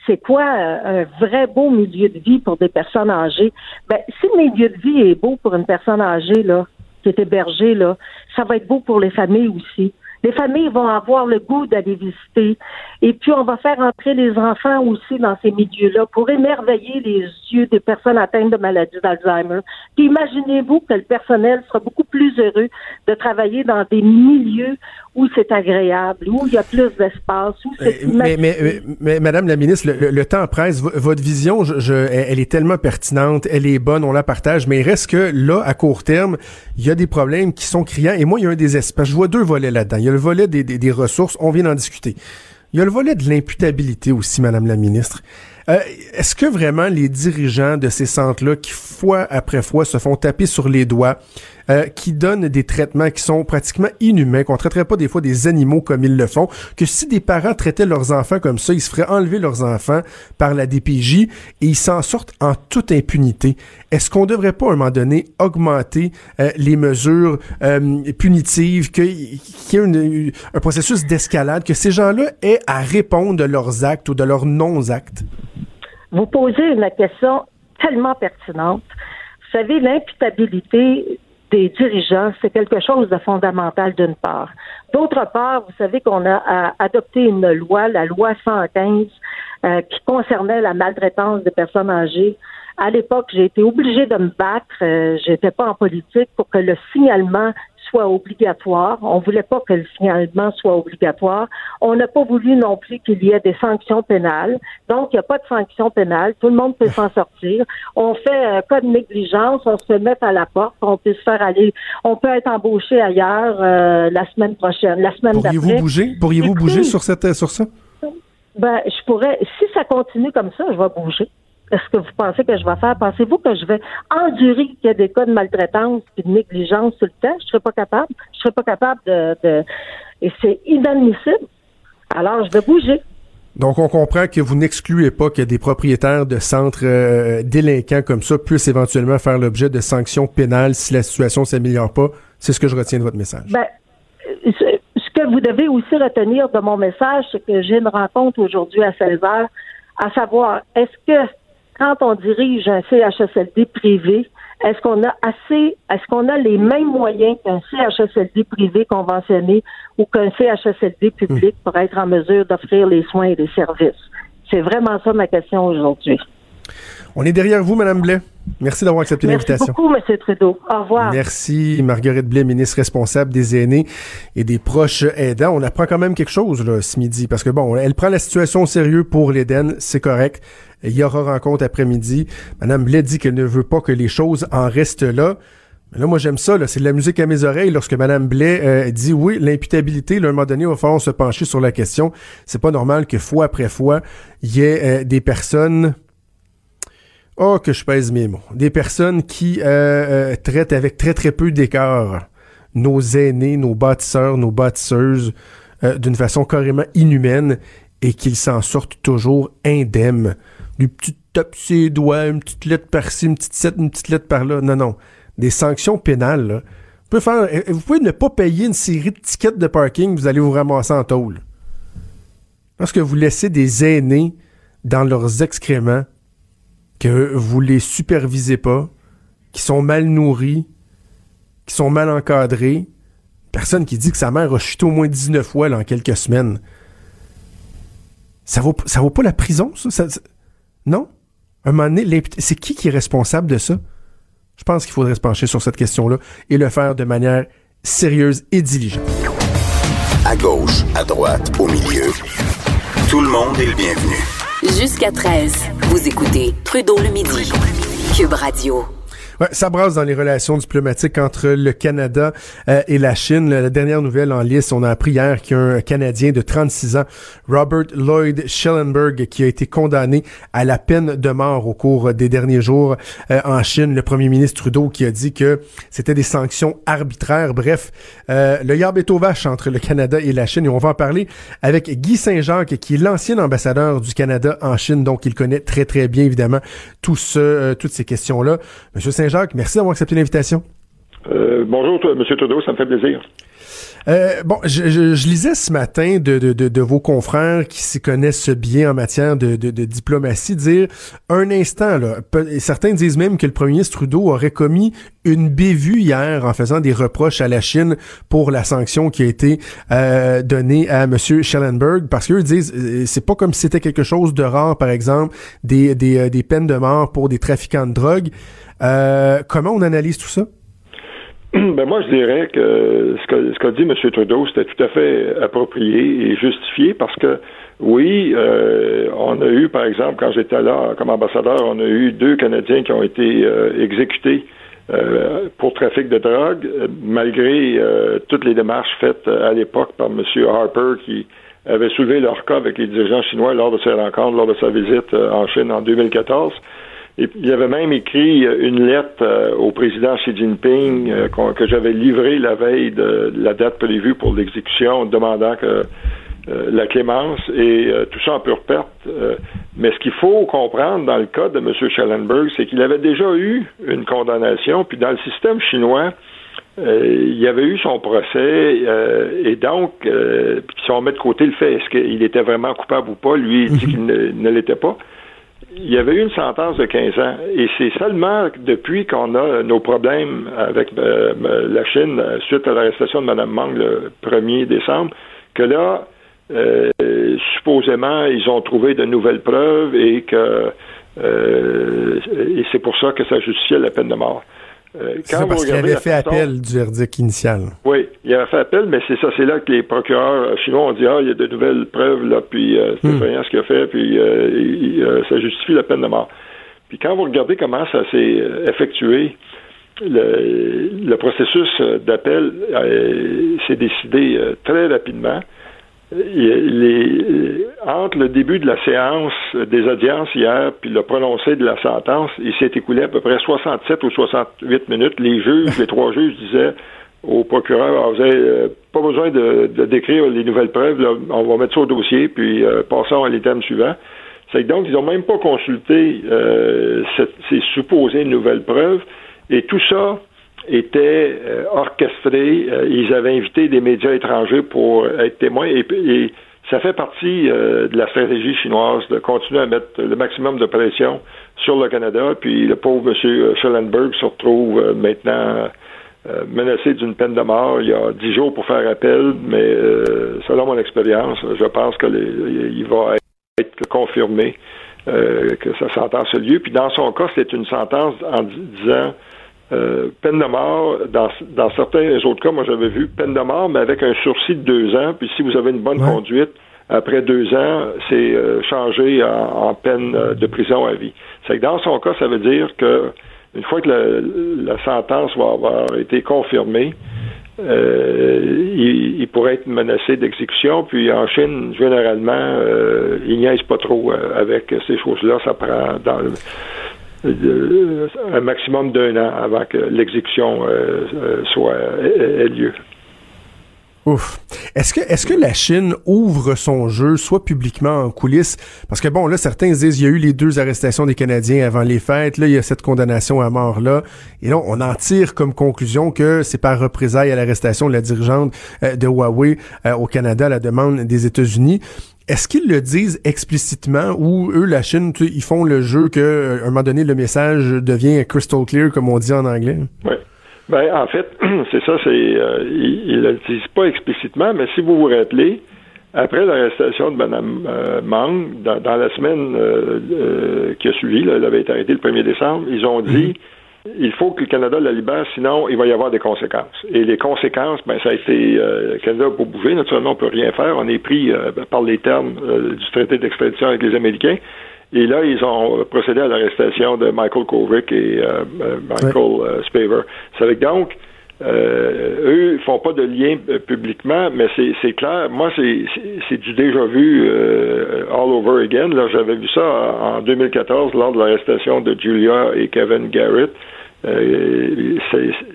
c'est quoi euh, un vrai beau milieu de vie pour des personnes âgées? Ben, si le milieu de vie est beau pour une personne âgée, là, qui est hébergé, là, ça va être beau pour les familles aussi. Les familles vont avoir le goût d'aller visiter. Et puis, on va faire entrer les enfants aussi dans ces milieux-là pour émerveiller les yeux des personnes atteintes de maladie d'Alzheimer. Puis, imaginez-vous que le personnel sera beaucoup plus heureux de travailler dans des milieux où c'est agréable, où il y a plus d'espace, où c'est
euh, mais, mais, mais, Madame la ministre, le, temps presse. votre vision, je, elle est tellement pertinente, elle est bonne, on la partage, mais il reste que là, à court terme, il y a des problèmes qui sont criants. Et moi, il y a un des espaces. Je vois deux volets là-dedans. Il y a le volet des, des, ressources, on vient d'en discuter. Il y a le volet de l'imputabilité aussi, Madame la ministre. Euh, est-ce que vraiment les dirigeants de ces centres-là, qui fois après fois se font taper sur les doigts, euh, qui donnent des traitements qui sont pratiquement inhumains, qu'on traiterait pas des fois des animaux comme ils le font, que si des parents traitaient leurs enfants comme ça, ils se feraient enlever leurs enfants par la DPJ et ils s'en sortent en toute impunité. Est-ce qu'on devrait pas à un moment donné augmenter euh, les mesures punitives, qu'il y ait un processus d'escalade, que ces gens-là aient à répondre de leurs actes ou de leurs non-actes?
Vous posez une question tellement pertinente. Vous savez, l'imputabilité des dirigeants, c'est quelque chose de fondamental d'une part. D'autre part, vous savez qu'on a adopté une loi, la loi 115, euh, qui concernait la maltraitance des personnes âgées. À l'époque, j'ai été obligée de me battre. Euh, J'étais pas en politique pour que le signalement soit obligatoire. On voulait pas que le signalement soit obligatoire. On n'a pas voulu non plus qu'il y ait des sanctions pénales. Donc, il n'y a pas de sanctions pénales. Tout le monde peut s'en sortir. On fait un cas de négligence, on se fait mettre à la porte, on peut se faire aller. On peut être embauché ailleurs euh, la semaine prochaine, la semaine d'après.
Pourriez-vous bouger? Pourriez-vous bouger sur cette sur ça?
Ben, je pourrais. Si ça continue comme ça, je vais bouger. Est-ce que vous pensez que je vais faire? Pensez-vous que je vais endurer qu'il y a des cas de maltraitance et de négligence tout le temps? Je ne serais pas capable. Je ne serais pas capable de, Et c'est inadmissible. Alors, je vais bouger.
Donc, on comprend que vous n'excluez pas que des propriétaires de centres euh, délinquants comme ça puissent éventuellement faire l'objet de sanctions pénales si la situation s'améliore pas. C'est ce que je retiens de votre message.
Ben, ce que vous devez aussi retenir de mon message, c'est que j'ai une rencontre aujourd'hui à 16 heures, à savoir, est-ce que quand on dirige un CHSLD privé, est-ce qu'on a assez, est-ce qu'on a les mêmes moyens qu'un CHSLD privé conventionné ou qu'un CHSLD public pour être en mesure d'offrir les soins et les services? C'est vraiment ça ma question aujourd'hui.
On est derrière vous, Madame Blais. Merci d'avoir accepté l'invitation.
Merci beaucoup, M. Trudeau. Au revoir.
Merci, Marguerite Blais, ministre responsable des aînés et des proches aidants. On apprend quand même quelque chose là, ce midi, parce que bon, elle prend la situation au sérieux pour l'Éden, c'est correct. Il y aura rencontre après-midi. Madame Blais dit qu'elle ne veut pas que les choses en restent là. Mais là, moi, j'aime ça. C'est de la musique à mes oreilles lorsque Mme Blais euh, dit oui, l'imputabilité, là, à un moment donné, il va falloir se pencher sur la question. C'est pas normal que fois après fois, il y ait euh, des personnes Oh, que je pèse mes mots. Des personnes qui euh, traitent avec très très peu d'écart nos aînés, nos bâtisseurs, nos bâtisseuses d'une façon carrément inhumaine et qu'ils s'en sortent toujours indemnes du petit tape ses doigts, une petite lettre par-ci, une petite une petite lettre par-là. Non, non. Des sanctions pénales, là. Vous pouvez, faire, vous pouvez ne pas payer une série de tickets de parking, vous allez vous ramasser en tôle. Lorsque vous laissez des aînés dans leurs excréments, que vous les supervisez pas, qui sont mal nourris, qui sont mal encadrés, personne qui dit que sa mère a chuté au moins 19 fois en quelques semaines. Ça vaut, ça vaut pas la prison, ça? non? Un moment donné, c'est qui qui est responsable de ça? Je pense qu'il faudrait se pencher sur cette question-là et le faire de manière sérieuse et diligente.
À gauche, à droite, au milieu, tout le monde est le bienvenu.
Jusqu'à 13, vous écoutez Trudeau le midi. Cube Radio
ça brasse dans les relations diplomatiques entre le Canada euh, et la Chine. La dernière nouvelle en liste, on a appris hier qu'il y a un Canadien de 36 ans, Robert Lloyd Schellenberg, qui a été condamné à la peine de mort au cours des derniers jours euh, en Chine. Le premier ministre Trudeau qui a dit que c'était des sanctions arbitraires. Bref, euh, le yard est au vache entre le Canada et la Chine. Et on va en parler avec Guy Saint-Jacques, qui est l'ancien ambassadeur du Canada en Chine, donc il connaît très très bien évidemment tout ce, toutes ces questions-là. Monsieur Saint Jacques, merci d'avoir accepté l'invitation.
Euh, bonjour, M. Trudeau, ça me fait plaisir.
Euh, bon, je, lisais ce matin de, vos confrères qui s'y connaissent bien en matière de, diplomatie dire un instant, là, certains disent même que le premier ministre Trudeau aurait commis une bévue hier en faisant des reproches à la Chine pour la sanction qui a été euh, donnée à M. Schellenberg parce qu'eux disent c'est pas comme si c'était quelque chose de rare, par exemple, des, des peines de mort pour des trafiquants de drogue. Euh, comment on analyse tout ça?
Ben moi, je dirais que ce qu'a dit M. Trudeau, c'était tout à fait approprié et justifié parce que, oui, euh, on a eu, par exemple, quand j'étais là comme ambassadeur, on a eu deux Canadiens qui ont été euh, exécutés pour trafic de drogue, malgré toutes les démarches faites à l'époque par M. Harper qui avait soulevé leur cas avec les dirigeants chinois lors de ses rencontres, lors de sa visite en Chine en 2014 il avait même écrit euh, une lettre euh, au président Xi Jinping euh, que j'avais livrée la veille de la date prévue pour l'exécution, demandant que la clémence et tout ça en pure perte. mais ce qu'il faut comprendre dans le cas de M. Schellenberg, c'est qu'il avait déjà eu une condamnation, puis dans le système chinois, il y avait eu son procès, et donc, si on met de côté le fait est-ce qu'il était vraiment coupable ou pas, lui, il dit qu'il ne l'était pas il y avait eu une sentence de 15 ans. Et c'est seulement depuis qu'on a nos problèmes avec euh, la Chine euh, suite à l'arrestation de Mme Mang le 1er décembre que là, euh, supposément, ils ont trouvé de nouvelles preuves et que et c'est pour ça que ça justifiait la peine de mort.
Euh, quand parce qu'il avait fait appel du verdict initial.
Oui, il avait fait appel, mais c'est ça, c'est là que les procureurs chinois ont dit ah, il y a de nouvelles preuves là, puis euh, c'est rien ce qu'il a fait, puis euh, ça justifie la peine de mort. Puis quand vous regardez comment ça s'est effectué, le, le processus d'appel s'est décidé très rapidement les, entre le début de la séance des audiences hier puis le prononcé de la sentence, il s'est écoulé à peu près 67 ou 68 minutes. Les juges, les trois juges disaient au procureur, ah, vous n'avez euh, pas besoin de, décrire les nouvelles preuves, on va mettre ça au dossier, puis euh, passons à l'item suivant. C'est que donc, ils n'ont même pas consulté euh, ces supposées nouvelles preuves, et tout ça était euh, orchestré. Euh, ils avaient invité des médias étrangers pour être témoins et, ça fait partie euh, de la stratégie chinoise de continuer à mettre le maximum de pression sur le Canada. Puis le pauvre M. Schellenberg se retrouve maintenant menacé d'une peine de mort. Il y a dix jours pour faire appel, mais selon mon expérience, je pense qu'il va être confirmé que sa sentence a lieu. Puis dans son cas, c'est une sentence en disant euh, peine de mort, dans, dans certains autres cas, moi j'avais vu peine de mort, mais avec un sursis de deux ans. Puis si vous avez une bonne conduite, après deux ans, c'est euh, changé en, peine euh, de prison à vie. C'est que dans son cas, ça veut dire que une fois que la, sentence va avoir été confirmée, il, pourrait être menacé d'exécution. Puis en Chine, généralement, il n'y pas trop avec ces choses-là. Ça prend dans le un maximum d'un an avant que l'exécution euh, euh, soit ait lieu.
Ouf. Est-ce que, est-ce que la Chine ouvre son jeu, soit publiquement en coulisses? Parce que bon, là, certains disent, il y a eu les deux arrestations des Canadiens avant les fêtes, là, il y a cette condamnation à mort là. Et là, on en tire comme conclusion que c'est par représailles à l'arrestation de la dirigeante euh, de Huawei euh, au Canada à la demande des États-Unis. Est-ce qu'ils le disent explicitement ou eux, la Chine, ils font le jeu que, à un moment donné, le message devient crystal clear, comme on dit en anglais?
Oui. Ben, en fait, c'est ça, c'est euh, ils ne le disent pas explicitement, mais si vous vous rappelez, après l'arrestation de Mme euh, Mang, dans, la semaine euh, qui a suivi, là, elle avait été arrêtée le 1er décembre, ils ont dit mhm. Il faut que le Canada la libère, sinon il va y avoir des conséquences. Et les conséquences, ben, ça a été le Canada pour bouger, naturellement, on peut rien faire. On est pris par les termes du traité d'extradition avec les Américains. Et là, ils ont procédé à l'arrestation de Michael Kovic et euh, euh, Michael euh, Spaver. Donc, eux, ils font pas de lien publiquement, mais c'est clair. Moi, c'est du déjà vu all over again. Là, j'avais vu ça en 2014 lors de l'arrestation de Julia et Kevin Garrett.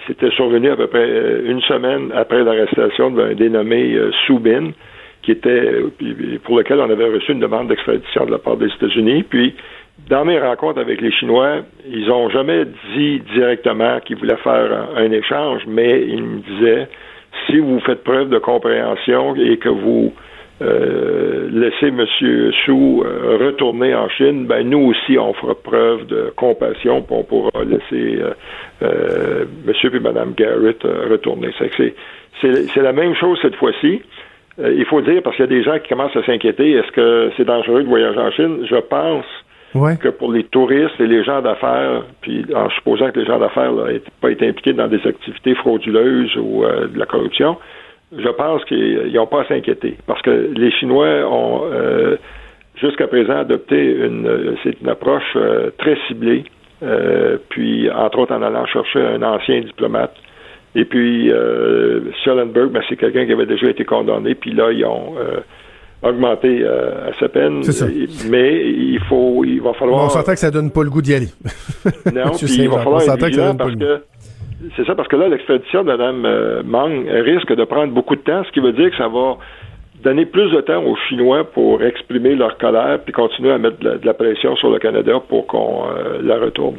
C'était survenu à peu près une semaine après l'arrestation d'un dénommé Soubin qui était pour lequel on avait reçu une demande d'extradition de la part des États-Unis. Puis, dans mes rencontres avec les Chinois, ils n'ont jamais dit directement qu'ils voulaient faire un, échange, mais ils me disaient si vous faites preuve de compréhension et que vous euh, laissez M. Su euh, retourner en Chine, ben nous aussi on fera preuve de compassion, pour on pourra laisser euh, euh M. et Mme Garrett retourner. C'est la même chose cette fois-ci. Euh, il faut dire, parce qu'il y a des gens qui commencent à s'inquiéter, est-ce que c'est dangereux de voyager en Chine? Je pense que pour les touristes et les gens d'affaires, puis en supposant que les gens d'affaires n'aient pas été impliqués dans des activités frauduleuses ou euh, de la corruption, je pense qu'ils n'ont pas à s'inquiéter. Parce que les Chinois ont euh, jusqu'à présent adopté une, c'est une approche très ciblée, puis entre autres en allant chercher un ancien diplomate et puis, euh, Schellenberg, ben, c'est quelqu'un qui avait déjà été condamné, puis là, ils ont euh, augmenté euh, sa peine. Mais il faut, il va falloir.
on s'entend que ça donne pas le goût d'y aller.
non, puis il va falloir être vigilant parce que. C'est ça, parce que là, l'extradition de Mme euh, Mang risque de prendre beaucoup de temps, ce qui veut dire que ça va donner plus de temps aux Chinois pour exprimer leur colère puis continuer à mettre de la, pression sur le Canada pour qu'on euh, la retourne.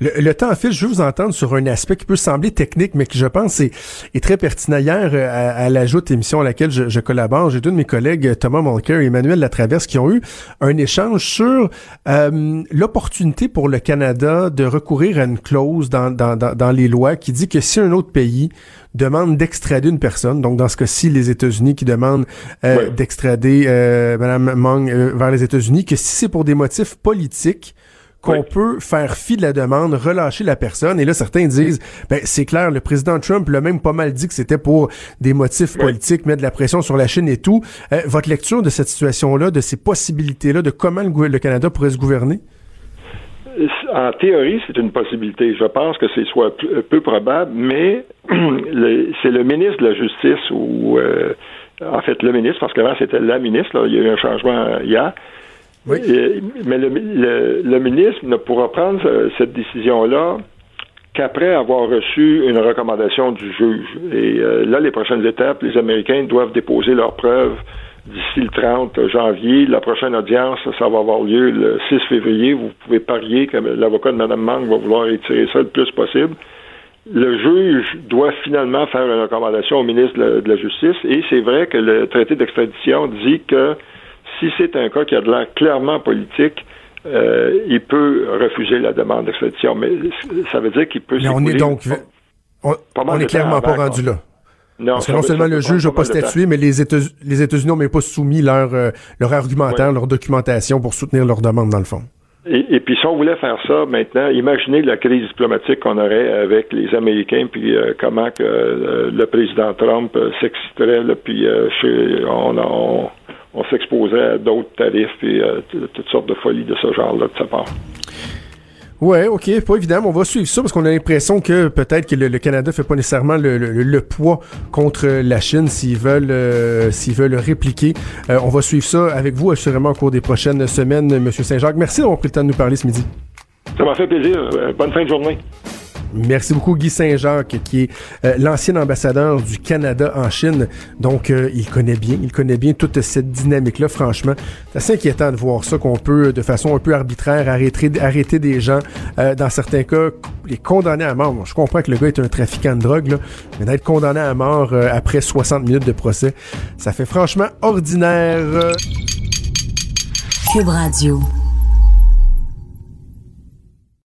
Le, temps file, je veux vous entendre sur un aspect qui peut sembler technique, mais qui je pense est, est très pertinent. Hier, euh, à, à l'ajout émission à laquelle je, je collabore, j'ai deux de mes collègues, Thomas Mulcair et Emmanuel Latraverse, qui ont eu un échange sur euh, l'opportunité pour le Canada de recourir à une clause dans, dans, dans, les lois qui dit que si un autre pays demande d'extrader une personne, donc dans ce cas-ci les États-Unis qui demandent euh, d'extrader euh, Mme euh, vers les États-Unis, que si c'est pour des motifs politiques, qu'on peut faire fi de la demande, relâcher la personne. Et là, certains disent, ben, c'est clair, le président Trump l'a même pas mal dit que c'était pour des motifs politiques, mettre de la pression sur la Chine et tout. Euh, votre lecture de cette situation-là, de ces possibilités-là, de comment le, Canada pourrait se gouverner?
En théorie, c'est une possibilité. Je pense que c'est soit peu probable, mais c'est le ministre de la Justice ou euh, en fait le ministre, parce qu'avant c'était la ministre, là, il y a eu un changement hier, oui. mais le, ministre ne pourra prendre euh, cette décision-là qu'après avoir reçu une recommandation du juge. Et euh, là, les prochaines étapes, les Américains doivent déposer leurs preuves d'ici le 30 janvier. La prochaine audience, ça va avoir lieu le 6 février. Vous pouvez parier que l'avocat de Mme Mang va vouloir retirer ça le plus possible. Le juge doit finalement faire une recommandation au ministre de la Justice et c'est vrai que le traité d'extradition dit que si c'est un cas qui a de l'air clairement politique, euh, il peut refuser la demande d'extradition, mais ça veut dire qu'il peut.
Mais on est donc, on, est clairement pas rendu là. Non, Parce que non seulement le juge n'a pas statué, mais les États-Unis États n'ont même pas soumis leur, euh, leur argumentaire, leur documentation pour soutenir leur demande dans le fond.
Et, puis si on voulait faire ça maintenant, imaginez la crise diplomatique qu'on aurait avec les Américains, puis euh, comment que le président Trump s'exciterait, puis on, on, on s'exposait à d'autres tarifs et euh, toutes sortes de folies de ce genre-là de sa part.
Ouais, ok, pas évident. On va suivre ça parce qu'on a l'impression que peut-être que le, Canada fait pas nécessairement le, poids contre la Chine s'ils veulent euh, s'ils veulent répliquer. Euh, on va suivre ça avec vous assurément au cours des prochaines semaines, Monsieur Saint-Jacques. Merci d'avoir pris le temps de nous parler ce midi.
Ça m'a fait plaisir. bonne fin de journée.
Merci beaucoup Guy Saint-Jacques, qui est euh, l'ancien ambassadeur du Canada en Chine. Donc, euh, il connaît bien, il connaît bien toute cette dynamique-là. Franchement, c'est assez inquiétant de voir ça, qu'on peut, de façon un peu arbitraire, arrêter, des gens, euh, dans certains cas, les condamner à mort. je comprends que le gars est un trafiquant de drogue, mais d'être condamné à mort après 60 minutes de procès, ça fait franchement ordinaire.
Cube Radio.